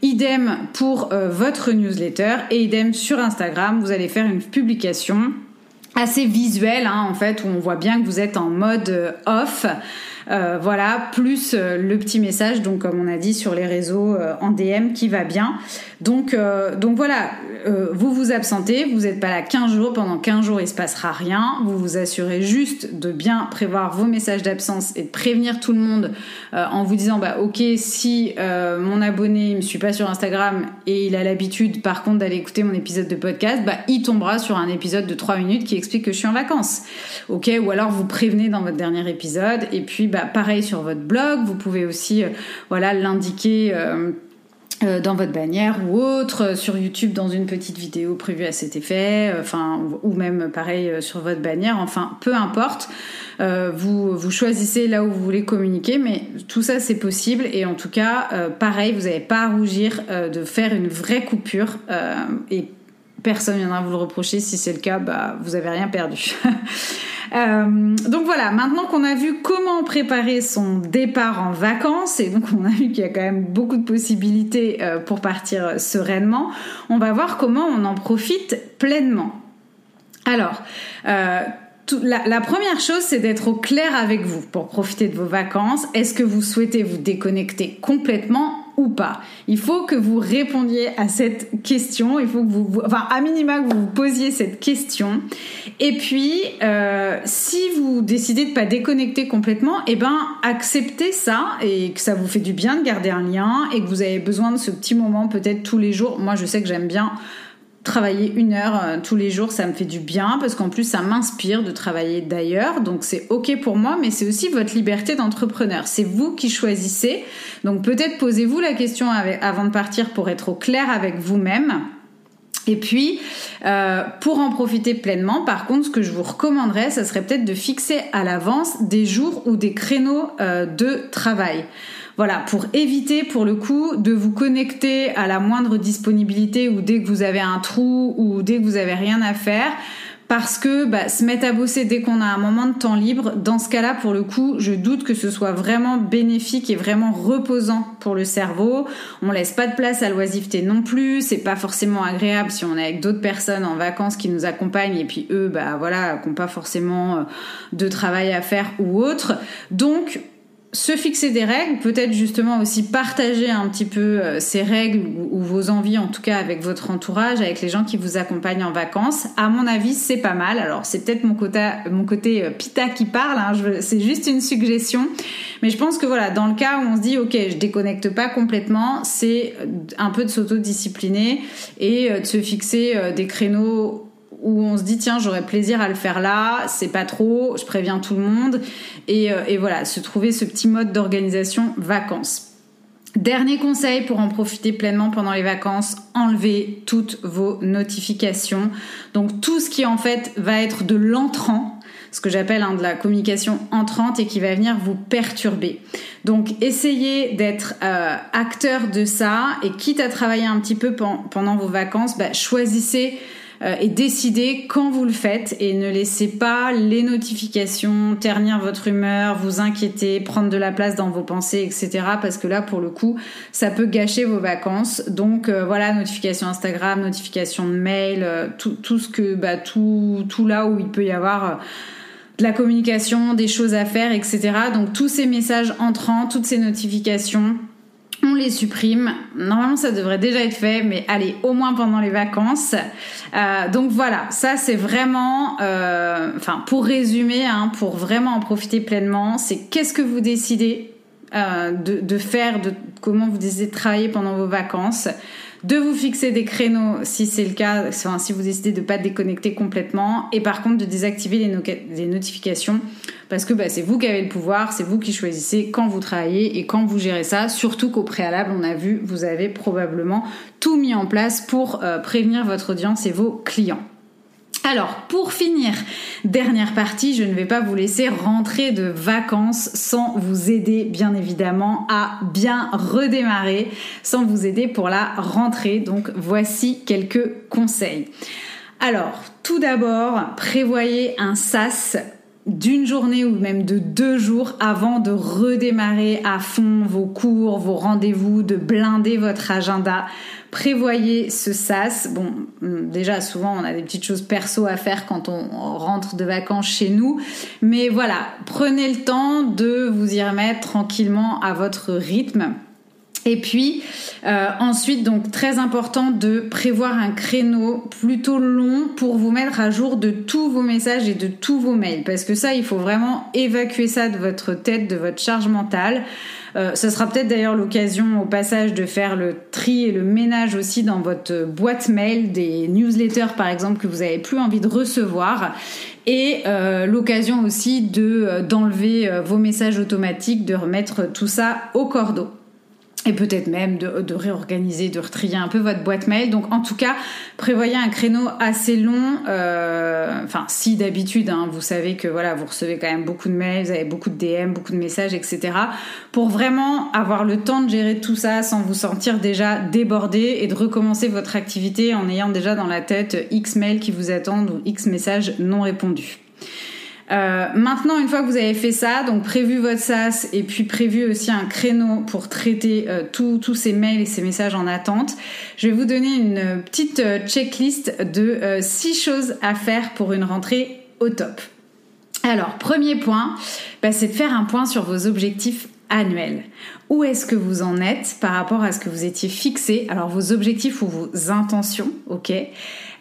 Idem pour votre newsletter et idem sur Instagram. Vous allez faire une publication assez visuelle hein, en fait où on voit bien que vous êtes en mode off. Euh, voilà, plus euh, le petit message, donc comme on a dit sur les réseaux euh, en DM qui va bien. Donc, donc voilà, vous vous absentez, vous n'êtes pas là 15 jours, pendant 15 jours il se passera rien, vous vous assurez juste de bien prévoir vos messages d'absence et de prévenir tout le monde en vous disant bah ok si mon abonné ne me suit pas sur Instagram et il a l'habitude par contre d'aller écouter mon épisode de podcast, bah il tombera sur un épisode de 3 minutes qui explique que je suis en vacances. Ok, ou alors vous prévenez dans votre dernier épisode et puis bah, pareil sur votre blog, vous pouvez aussi euh, voilà l'indiquer euh, euh, dans votre bannière ou autre, sur YouTube dans une petite vidéo prévue à cet effet, enfin, ou même pareil sur votre bannière, enfin, peu importe. vous, vous choisissez là où vous voulez communiquer, mais tout ça c'est possible et en tout cas, pareil, vous n'avez pas à rougir de faire une vraie coupure et personne viendra vous le reprocher. Si c'est le cas, bah, vous avez rien perdu. [LAUGHS] Euh, donc voilà, maintenant qu'on a vu comment préparer son départ en vacances, et donc on a vu qu'il y a quand même beaucoup de possibilités euh, pour partir sereinement, on va voir comment on en profite pleinement. Alors, euh, la, première chose, c'est d'être au clair avec vous pour profiter de vos vacances. Est-ce que vous souhaitez vous déconnecter complètement ou pas Il faut que vous répondiez à cette question. Il faut que vous, enfin, à minima que vous vous posiez cette question. Et puis, euh, si vous décidez de pas déconnecter complètement, eh ben, acceptez ça et que ça vous fait du bien de garder un lien et que vous avez besoin de ce petit moment peut-être tous les jours. Moi, je sais que j'aime bien travailler une heure euh, tous les jours, ça me fait du bien parce qu'en plus ça m'inspire de travailler d'ailleurs. Donc c'est ok pour moi, mais c'est aussi votre liberté d'entrepreneur. C'est vous qui choisissez. Donc peut-être posez-vous la question avant de partir pour être au clair avec vous-même. Et puis, euh, pour en profiter pleinement, par contre, ce que je vous recommanderais, ça serait peut-être de fixer à l'avance des jours ou des créneaux euh, de travail. Voilà, pour éviter pour le coup de vous connecter à la moindre disponibilité ou dès que vous avez un trou ou dès que vous avez rien à faire parce que bah, se mettre à bosser dès qu'on a un moment de temps libre, dans ce cas-là, pour le coup, je doute que ce soit vraiment bénéfique et vraiment reposant pour le cerveau. On laisse pas de place à l'oisiveté non plus. C'est pas forcément agréable si on est avec d'autres personnes en vacances qui nous accompagnent et puis eux, bah voilà, qui n'ont pas forcément euh, de travail à faire ou autre. Donc se fixer des règles, peut-être justement aussi partager un petit peu euh, ces règles ou, vos envies en tout cas avec votre entourage, avec les gens qui vous accompagnent en vacances. À mon avis, c'est pas mal. Alors c'est peut-être mon côté, euh, pita qui parle, hein. c'est juste une suggestion. Mais je pense que voilà, dans le cas où on se dit ok, je déconnecte pas complètement, c'est euh, un peu de s'autodiscipliner et de se fixer des créneaux où on se dit tiens j'aurais plaisir à le faire là, c'est pas trop, je préviens tout le monde et, euh, et voilà se trouver ce petit mode d'organisation vacances. Dernier conseil pour en profiter pleinement pendant les vacances, enlevez toutes vos notifications. Donc tout ce qui en fait va être de l'entrant, ce que j'appelle hein, de la communication entrante et qui va venir vous perturber. Donc essayez d'être euh, acteur de ça et quitte à travailler un petit peu pendant vos vacances, bah, choisissez euh, et décidez quand vous le faites et ne laissez pas les notifications ternir votre humeur, vous inquiéter, prendre de la place dans vos pensées, etc. Parce que là, pour le coup, ça peut gâcher vos vacances. Donc euh, voilà, notification Instagram, notification de mail, euh, tout, ce que, bah, tout, tout là où il peut y avoir de la communication, des choses à faire, etc. Donc tous ces messages entrants, toutes ces notifications, on les supprime. Normalement, ça devrait déjà être fait, mais allez, au moins pendant les vacances. Euh, donc voilà, ça c'est vraiment, euh, enfin pour résumer, hein, pour vraiment en profiter pleinement, c'est qu'est-ce que vous décidez euh, de, de, faire, de comment vous décidez de travailler pendant vos vacances de vous fixer des créneaux si c'est le cas, si vous décidez de ne pas déconnecter complètement, et par contre de désactiver les, notifications, parce que bah, c'est vous qui avez le pouvoir, c'est vous qui choisissez quand vous travaillez et quand vous gérez ça, surtout qu'au préalable, on a vu, vous avez probablement tout mis en place pour euh, prévenir votre audience et vos clients. Alors, pour finir, dernière partie, je ne vais pas vous laisser rentrer de vacances sans vous aider, bien évidemment, à bien redémarrer, sans vous aider pour la rentrée. Donc, voici quelques conseils. Alors, tout d'abord, prévoyez un SAS d'une journée ou même de deux jours avant de redémarrer à fond vos cours, vos rendez-vous, de blinder votre agenda prévoyez ce sas. Bon, hum, déjà souvent on a des petites choses perso à faire quand on rentre de vacances chez nous, mais voilà, prenez le temps de vous y remettre tranquillement à votre rythme. Et puis euh, ensuite, donc très important de prévoir un créneau plutôt long pour vous mettre à jour de tous vos messages et de tous vos mails, parce que ça, il faut vraiment évacuer ça de votre tête, de votre charge mentale. Euh, ce sera peut-être d'ailleurs l'occasion au passage de faire le tri et le ménage aussi dans votre boîte mail des newsletters par exemple que vous n'avez plus envie de recevoir. Et euh, l'occasion aussi de euh, d'enlever vos messages automatiques, de remettre tout ça au cordeau et peut-être même de, réorganiser, de retrier un peu votre boîte mail. Donc en tout cas, prévoyez un créneau assez long. Euh, enfin, si d'habitude, hein, vous savez que voilà, vous recevez quand même beaucoup de mails, vous avez beaucoup de DM, beaucoup de messages, etc. Pour vraiment avoir le temps de gérer tout ça sans vous sentir déjà débordé et de recommencer votre activité en ayant déjà dans la tête X mails qui vous attendent ou X messages non répondus. Euh, maintenant, une fois que vous avez fait ça, donc prévu votre SAS et puis prévu aussi un créneau pour traiter euh, tous ces mails et ces messages en attente, je vais vous donner une petite euh, checklist de six choses à faire pour une rentrée au top. Alors, premier point, bah, c'est de faire un point sur vos objectifs annuels. Où est-ce que vous en êtes par rapport à ce que vous étiez fixé? Alors vos objectifs ou vos intentions, ok?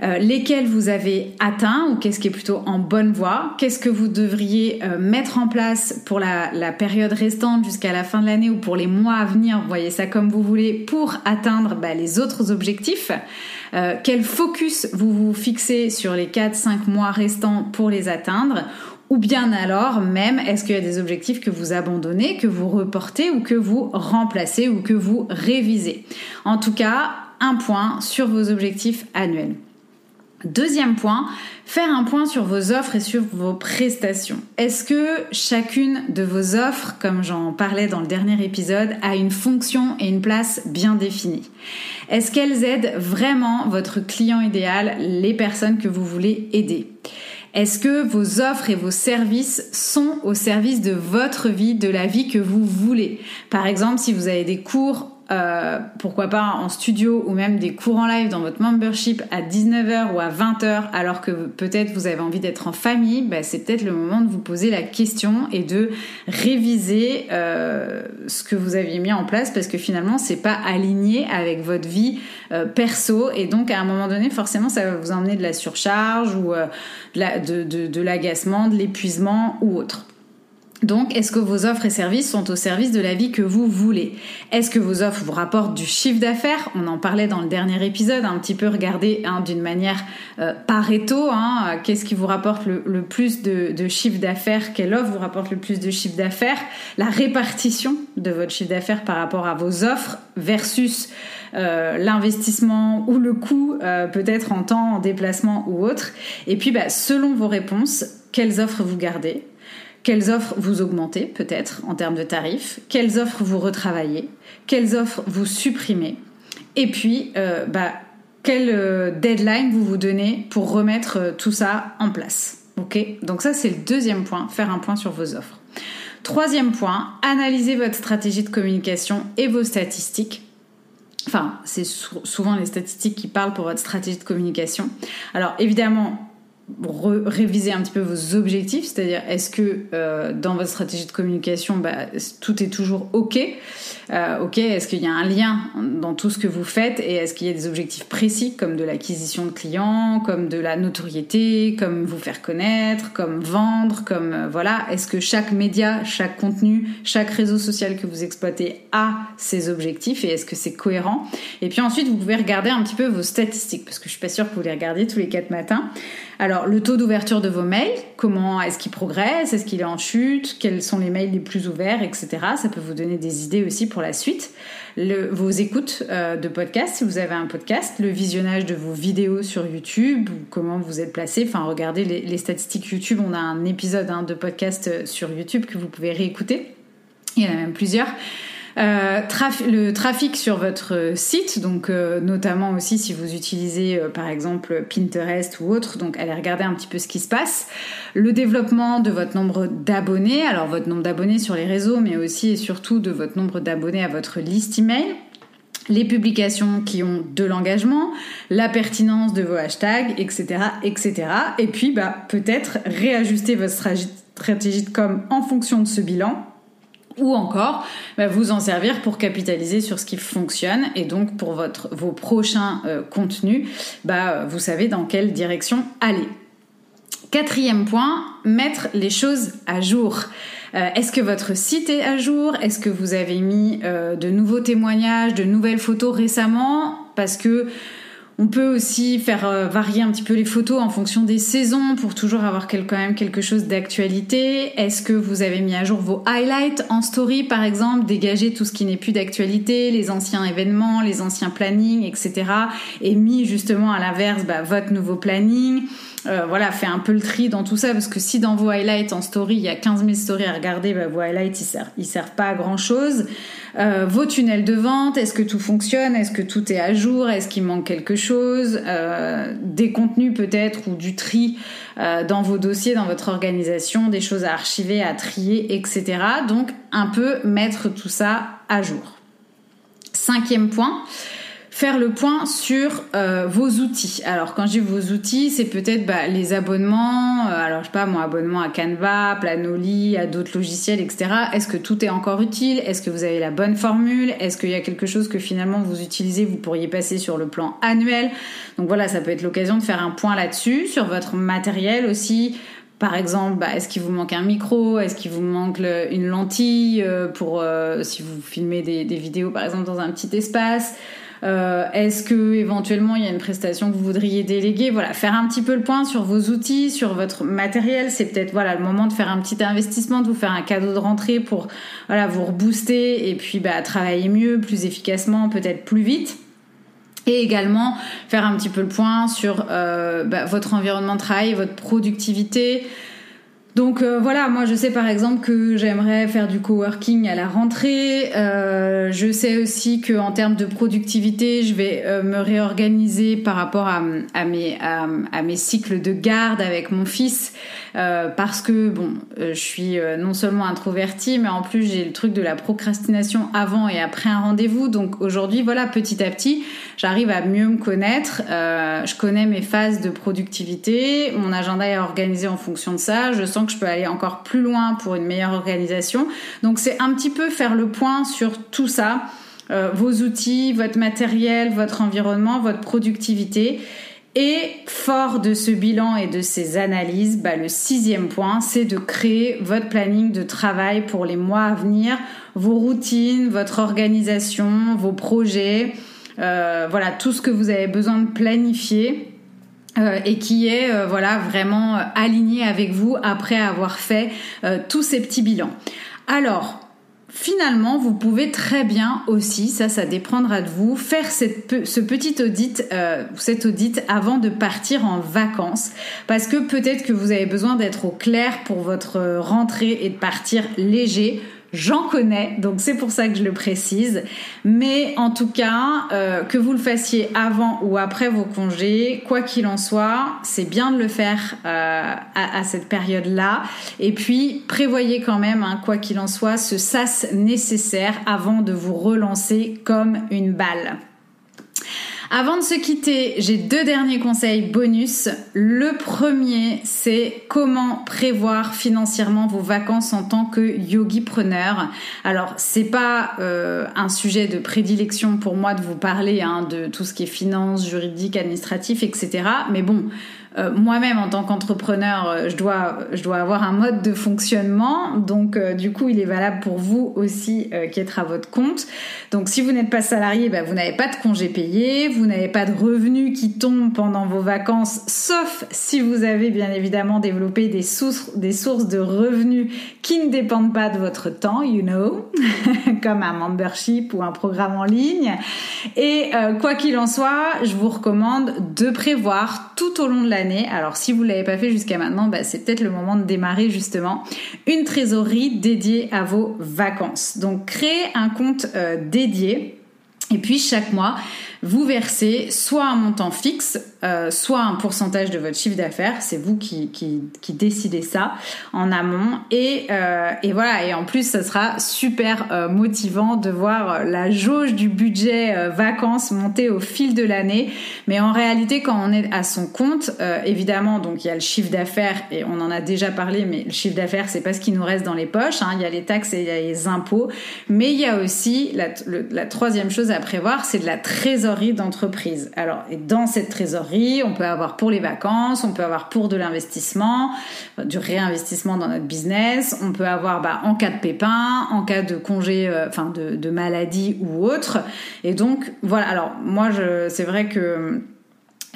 Euh, lesquels vous avez atteints ou qu'est-ce qui est plutôt en bonne voie, qu'est-ce que vous devriez euh, mettre en place pour la, période restante jusqu'à la fin de l'année ou pour les mois à venir, voyez ça comme vous voulez, pour atteindre bah, les autres objectifs. Euh, quel focus vous vous fixez sur les 4-5 mois restants pour les atteindre? Ou bien alors même, est-ce qu'il y a des objectifs que vous abandonnez, que vous reportez ou que vous remplacez ou que vous révisez? En tout cas, un point sur vos objectifs annuels. Deuxième point, faire un point sur vos offres et sur vos prestations. Est-ce que chacune de vos offres, comme j'en parlais dans le dernier épisode, a une fonction et une place bien définie? Est-ce qu'elles aident vraiment votre client idéal, les personnes que vous voulez aider? Est-ce que vos offres et vos services sont au service de votre vie, de la vie que vous voulez? Par exemple, si vous avez des cours euh, pourquoi pas en studio ou même des cours en live dans votre membership à 19h ou à 20h alors que peut-être vous avez envie d'être en famille, bah, c'est peut-être le moment de vous poser la question et de réviser euh, ce que vous aviez mis en place parce que finalement c'est pas aligné avec votre vie euh, perso et donc à un moment donné forcément ça va vous emmener de la surcharge ou de l'agacement, de l'épuisement ou autre. Donc, est-ce que vos offres et services sont au service de la vie que vous voulez? Est-ce que vos offres vous rapportent du chiffre d'affaires? On en parlait dans le dernier épisode, un petit peu regarder hein, d'une manière euh, pareto. Hein, Qu'est-ce qui vous rapporte le, plus de, chiffre d'affaires? Quelle offre vous rapporte le plus de chiffre d'affaires? La répartition de votre chiffre d'affaires par rapport à vos offres versus euh, l'investissement ou le coût, euh, peut-être en temps, en déplacement ou autre. Et puis, bah, selon vos réponses, quelles offres vous gardez? Quelles offres vous augmentez peut-être en termes de tarifs, quelles offres vous retravaillez, quelles offres vous supprimez, et puis euh, bah, quelle euh, deadline vous vous donnez pour remettre euh, tout ça en place? Ok? Donc ça c'est le deuxième point, faire un point sur vos offres. Troisième point, analyser votre stratégie de communication et vos statistiques. Enfin, c'est souvent les statistiques qui parlent pour votre stratégie de communication. Alors évidemment, réviser un petit peu vos objectifs, c'est-à-dire est-ce que euh, dans votre stratégie de communication, bah, tout est toujours OK? Euh, Ok, est-ce qu'il y a un lien dans tout ce que vous faites et est-ce qu'il y a des objectifs précis comme de l'acquisition de clients, comme de la notoriété, comme vous faire connaître, comme vendre, comme euh, voilà, est-ce que chaque média, chaque contenu, chaque réseau social que vous exploitez a ses objectifs et est-ce que c'est cohérent? Et puis ensuite, vous pouvez regarder un petit peu vos statistiques parce que je suis pas sûre que vous les regardiez tous les quatre matins. Alors, le taux d'ouverture de vos mails, comment est-ce qu'il progresse? Est-ce qu'il est en chute? Quels sont les mails les plus ouverts, etc. Ça peut vous donner des idées aussi pour la suite. vos écoutes euh, de podcast, si vous avez un podcast, le visionnage de vos vidéos sur YouTube, comment vous êtes placé. Enfin, regardez les, statistiques YouTube. On a un épisode hein, de podcast euh, sur YouTube que vous pouvez réécouter. Il y en a même plusieurs. Euh, le trafic sur votre site, donc euh, notamment aussi si vous utilisez euh, par exemple Pinterest ou autre, donc allez regarder un petit peu ce qui se passe. Le développement de votre nombre d'abonnés, alors votre nombre d'abonnés sur les réseaux, mais aussi et surtout de votre nombre d'abonnés à votre liste email les publications qui ont de l'engagement, la pertinence de vos hashtags, etc., etc. Et puis, bah, peut-être réajuster votre stratégie de com en fonction de ce bilan ou encore bah, vous en servir pour capitaliser sur ce qui fonctionne et donc pour votre, vos prochains euh, contenus, bah, vous savez dans quelle direction aller. Quatrième point, mettre les choses à jour. Euh, est-ce que votre site est à jour? Est-ce que vous avez mis euh, de nouveaux témoignages, de nouvelles photos récemment? Parce que on peut aussi faire euh, varier un petit peu les photos en fonction des saisons pour toujours avoir quand même quelque chose d'actualité. Est-ce que vous avez mis à jour vos highlights en story par exemple, dégager tout ce qui n'est plus d'actualité, les anciens événements, les anciens plannings, etc. Et mis justement à l'inverse bah, votre nouveau planning. Euh, voilà, fait un peu le tri dans tout ça parce que si dans vos highlights en story il y a 15 000 stories à regarder, bah, vos highlights ils servent, pas à grand chose. Euh, vos tunnels de vente, est-ce que tout fonctionne? Est-ce que tout est à jour? Est-ce qu'il manque quelque chose? Euh, Des contenus peut-être ou du tri dans vos dossiers, dans votre organisation, des choses à archiver, à trier, etc. Donc un peu mettre tout ça à jour. Cinquième point, faire le point sur euh, vos outils. Alors quand je dis vos outils, c'est peut-être bah, les abonnements, euh, alors je sais pas mon abonnement à Canva, Planoly, à d'autres logiciels, etc. Est-ce que tout est encore utile? Est-ce que vous avez la bonne formule? Est-ce qu'il y a quelque chose que finalement vous utilisez, vous pourriez passer sur le plan annuel? Donc voilà, ça peut être l'occasion de faire un point là-dessus, sur votre matériel aussi. Par exemple, bah, est-ce qu'il vous manque un micro? Est-ce qu'il vous manque une lentille euh, pour si vous filmez des vidéos par exemple dans un petit espace? Euh, est-ce que éventuellement il y a une prestation que vous voudriez déléguer? Voilà, faire un petit peu le point sur vos outils, sur votre matériel. C'est peut-être voilà le moment de faire un petit investissement, de vous faire un cadeau de rentrée pour vous rebooster et puis bah, travailler mieux, plus efficacement, peut-être plus vite. et également faire un petit peu le point sur euh, bah, votre environnement de travail, votre productivité, donc euh, voilà, moi je sais par exemple que j'aimerais faire du coworking à la rentrée. Euh, je sais aussi que en termes de productivité, je vais euh, me réorganiser par rapport à, mes cycles de garde avec mon fils. Parce que bon, je suis non seulement introvertie, mais en plus j'ai le truc de la procrastination avant et après un rendez-vous. Donc aujourd'hui, voilà, petit à petit, j'arrive à mieux me connaître. je connais mes phases de productivité, mon agenda est organisé en fonction de ça. Je sens que je peux aller encore plus loin pour une meilleure organisation. Donc c'est un petit peu faire le point sur tout ça. vos outils, votre matériel, votre environnement, votre productivité. Et fort de ce bilan et de ces analyses, bah, le sixième point, c'est de créer votre planning de travail pour les mois à venir, vos routines, votre organisation, vos projets, euh, voilà tout ce que vous avez besoin de planifier. Euh, et qui est euh, voilà vraiment aligné avec vous après avoir fait tous ces petits bilans. Alors, Finalement, vous pouvez très bien aussi, ça, ça dépendra de vous, faire cette, ce petit audit, euh, cet audit avant de partir en vacances, parce que peut-être que vous avez besoin d'être au clair pour votre rentrée et de partir léger J'en connais, donc c'est pour ça que je le précise. Mais en tout cas, euh, que vous le fassiez avant ou après vos congés, quoi qu'il en soit, c'est bien de le faire euh, à, cette période-là. Et puis, prévoyez quand même, hein, quoi qu'il en soit, ce sas nécessaire avant de vous relancer comme une balle. Avant de se quitter, j'ai deux derniers conseils bonus. Le premier, c'est comment prévoir financièrement vos vacances en tant que yogi preneur. Alors, c'est pas euh, un sujet de prédilection pour moi de vous parler hein, de tout ce qui est finance, juridique, administratif, etc. Mais bon, euh, moi-même en tant qu'entrepreneur, euh, je dois, je dois avoir un mode de fonctionnement. Donc, euh, du coup, il est valable pour vous aussi qui êtes à votre compte. Donc, si vous n'êtes pas salarié, bah, vous n'avez pas de congé payé, vous n'avez pas de revenus qui tombent pendant vos vacances, sauf si vous avez bien évidemment développé des sources, des sources de revenus qui ne dépendent pas de votre temps, you know, [LAUGHS] comme un membership ou un programme en ligne. Et quoi qu'il en soit, je vous recommande de prévoir tout au long de la alors si vous ne l'avez pas fait jusqu'à maintenant, bah, c'est peut-être le moment de démarrer justement une trésorerie dédiée à vos vacances. Donc créez un compte euh, dédié. Et puis chaque mois, vous versez soit un montant fixe, euh, soit un pourcentage de votre chiffre d'affaires. C'est vous qui, qui, décidez ça en amont. Et, euh, et, voilà, et en plus, ça sera super euh, motivant de voir la jauge du budget vacances monter au fil de l'année. Mais en réalité, quand on est à son compte, évidemment, donc il y a le chiffre d'affaires, et on en a déjà parlé, mais le chiffre d'affaires, c'est pas ce qui nous reste dans les poches. Hein. Il y a les taxes et il y a les impôts. Mais il y a aussi la troisième chose à prévoir, c'est de la trésorerie d'entreprise. Alors, et dans cette trésorerie, on peut avoir pour les vacances, on peut avoir pour de l'investissement, euh, du réinvestissement dans notre business, on peut avoir bah, en cas de pépin, en cas de congé, euh, enfin de, maladie ou autre. Et donc, voilà. Alors, moi, c'est vrai que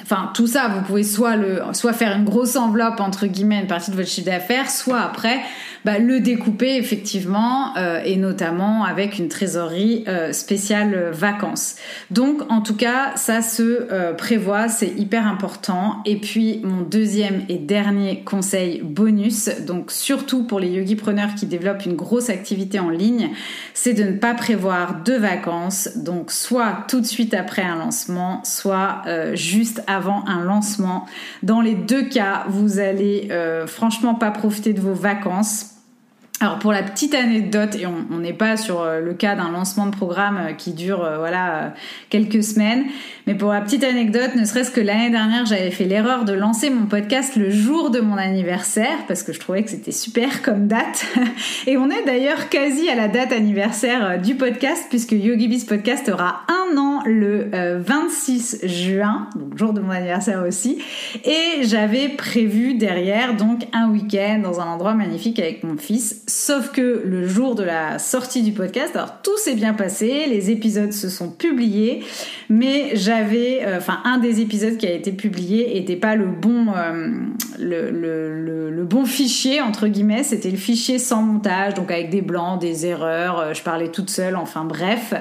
Enfin, tout ça, vous pouvez soit le, soit faire une grosse enveloppe entre guillemets, une partie de votre chiffre d'affaires, soit après bah, le découper effectivement euh, et notamment avec une trésorerie euh, spéciale euh, vacances. Donc en tout cas ça se prévoit, c'est hyper important. Et puis mon deuxième et dernier conseil bonus, donc surtout pour les yogipreneurs qui développent une grosse activité en ligne, c'est de ne pas prévoir de vacances, donc soit tout de suite après un lancement, soit juste avant un lancement. Dans les deux cas, vous allez franchement pas profiter de vos vacances alors pour la petite anecdote, et on n'est pas sur euh, le cas d'un lancement de programme euh, qui dure euh, voilà quelques semaines, mais pour la petite anecdote, ne serait-ce que l'année dernière, j'avais fait l'erreur de lancer mon podcast le jour de mon anniversaire parce que je trouvais que c'était super comme date. [LAUGHS] Et on est d'ailleurs quasi à la date anniversaire du podcast puisque YogiBiz Podcast aura un an le 26 juin, donc jour de mon anniversaire aussi. Et j'avais prévu derrière donc un week-end dans un endroit magnifique avec mon fils Sauf que le jour de la sortie du podcast, alors tout s'est bien passé, les épisodes se sont publiés, mais j'avais, euh, enfin un des épisodes qui a été publié était pas le bon, euh, le, bon fichier entre guillemets, c'était le fichier sans montage, donc avec des blancs, des erreurs, euh, je parlais toute seule, enfin bref,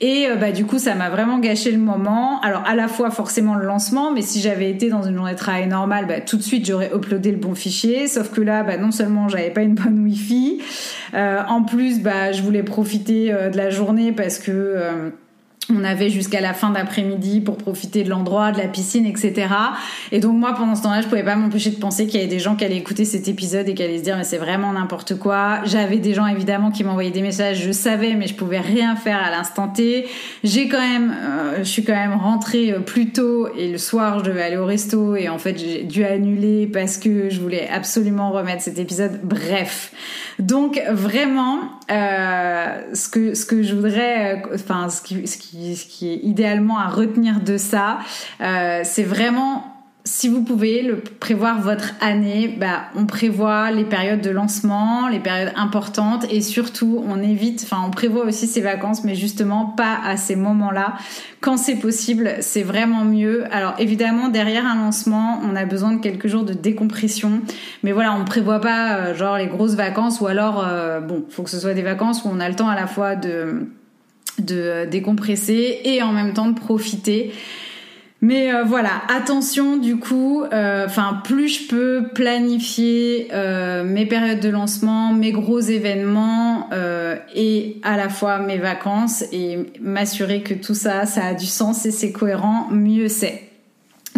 et bah du coup ça m'a vraiment gâché le moment. Alors à la fois forcément le lancement, mais si j'avais été dans une journée de travail normale, bah, tout de suite j'aurais uploadé le bon fichier. Sauf que là, bah, non seulement j'avais pas une bonne wifi, euh, en plus bah, je voulais profiter euh, de la journée parce que euh, on avait jusqu'à la fin d'après-midi pour profiter de l'endroit, de la piscine, etc. Et donc moi, pendant ce temps-là, je pouvais pas m'empêcher de penser qu'il y avait des gens qui allaient écouter cet épisode et qui allaient se dire mais c'est vraiment n'importe quoi. J'avais des gens évidemment qui m'envoyaient des messages, je savais, mais je pouvais rien faire à l'instant T. J'ai quand même, euh, je suis quand même rentrée euh, plus tôt et le soir, je devais aller au resto et en fait j'ai dû annuler parce que je voulais absolument remettre cet épisode. Bref, donc vraiment, euh, ce que ce que je voudrais, enfin ce qui ce qui ce qui est idéalement à retenir de ça, euh, c'est vraiment si vous pouvez le prévoir votre année, bah, on prévoit les périodes de lancement, les périodes importantes et surtout on évite, enfin on prévoit aussi ses vacances, mais justement pas à ces moments-là. Quand c'est possible, c'est vraiment mieux. Alors évidemment derrière un lancement, on a besoin de quelques jours de décompression, mais voilà, on prévoit pas euh, genre les grosses vacances ou alors euh, bon, faut que ce soit des vacances où on a le temps à la fois de de décompresser et en même temps de profiter. Mais euh, voilà, attention du coup, euh, enfin plus je peux planifier euh, mes périodes de lancement, mes gros événements et à la fois mes vacances et m'assurer que tout ça, ça a du sens et c'est cohérent, mieux c'est.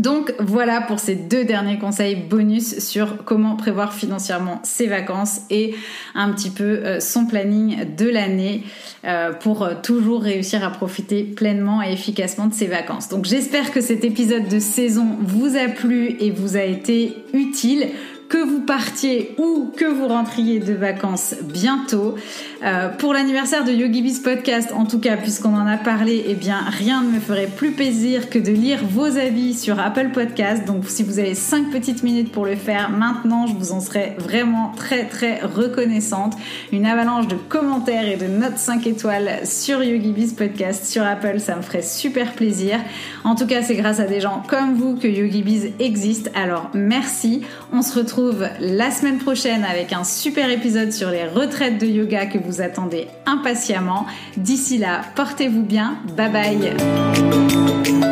Donc voilà pour ces deux derniers conseils bonus sur comment prévoir financièrement ses vacances et un petit peu euh, son planning de l'année euh, pour euh, toujours réussir à profiter pleinement et efficacement de ses vacances. Donc j'espère que cet épisode de saison vous a plu et vous a été utile que vous partiez ou que vous rentriez de vacances bientôt. Euh, pour l'anniversaire de YogiBiz Podcast, en tout cas, puisqu'on en a parlé, eh bien, rien ne me ferait plus plaisir que de lire vos avis sur Apple Podcast. Donc, si vous avez 5 petites minutes pour le faire maintenant, je vous en serais vraiment très, très reconnaissante. Une avalanche de commentaires et de notes 5 étoiles sur YogiBiz Podcast sur Apple, ça me ferait super plaisir. En tout cas, c'est grâce à des gens comme vous que YogiBiz existe. Alors, merci. On se retrouve la semaine prochaine avec un super épisode sur les retraites de yoga que attendez impatiemment. D'ici là, portez-vous bien. Bye bye.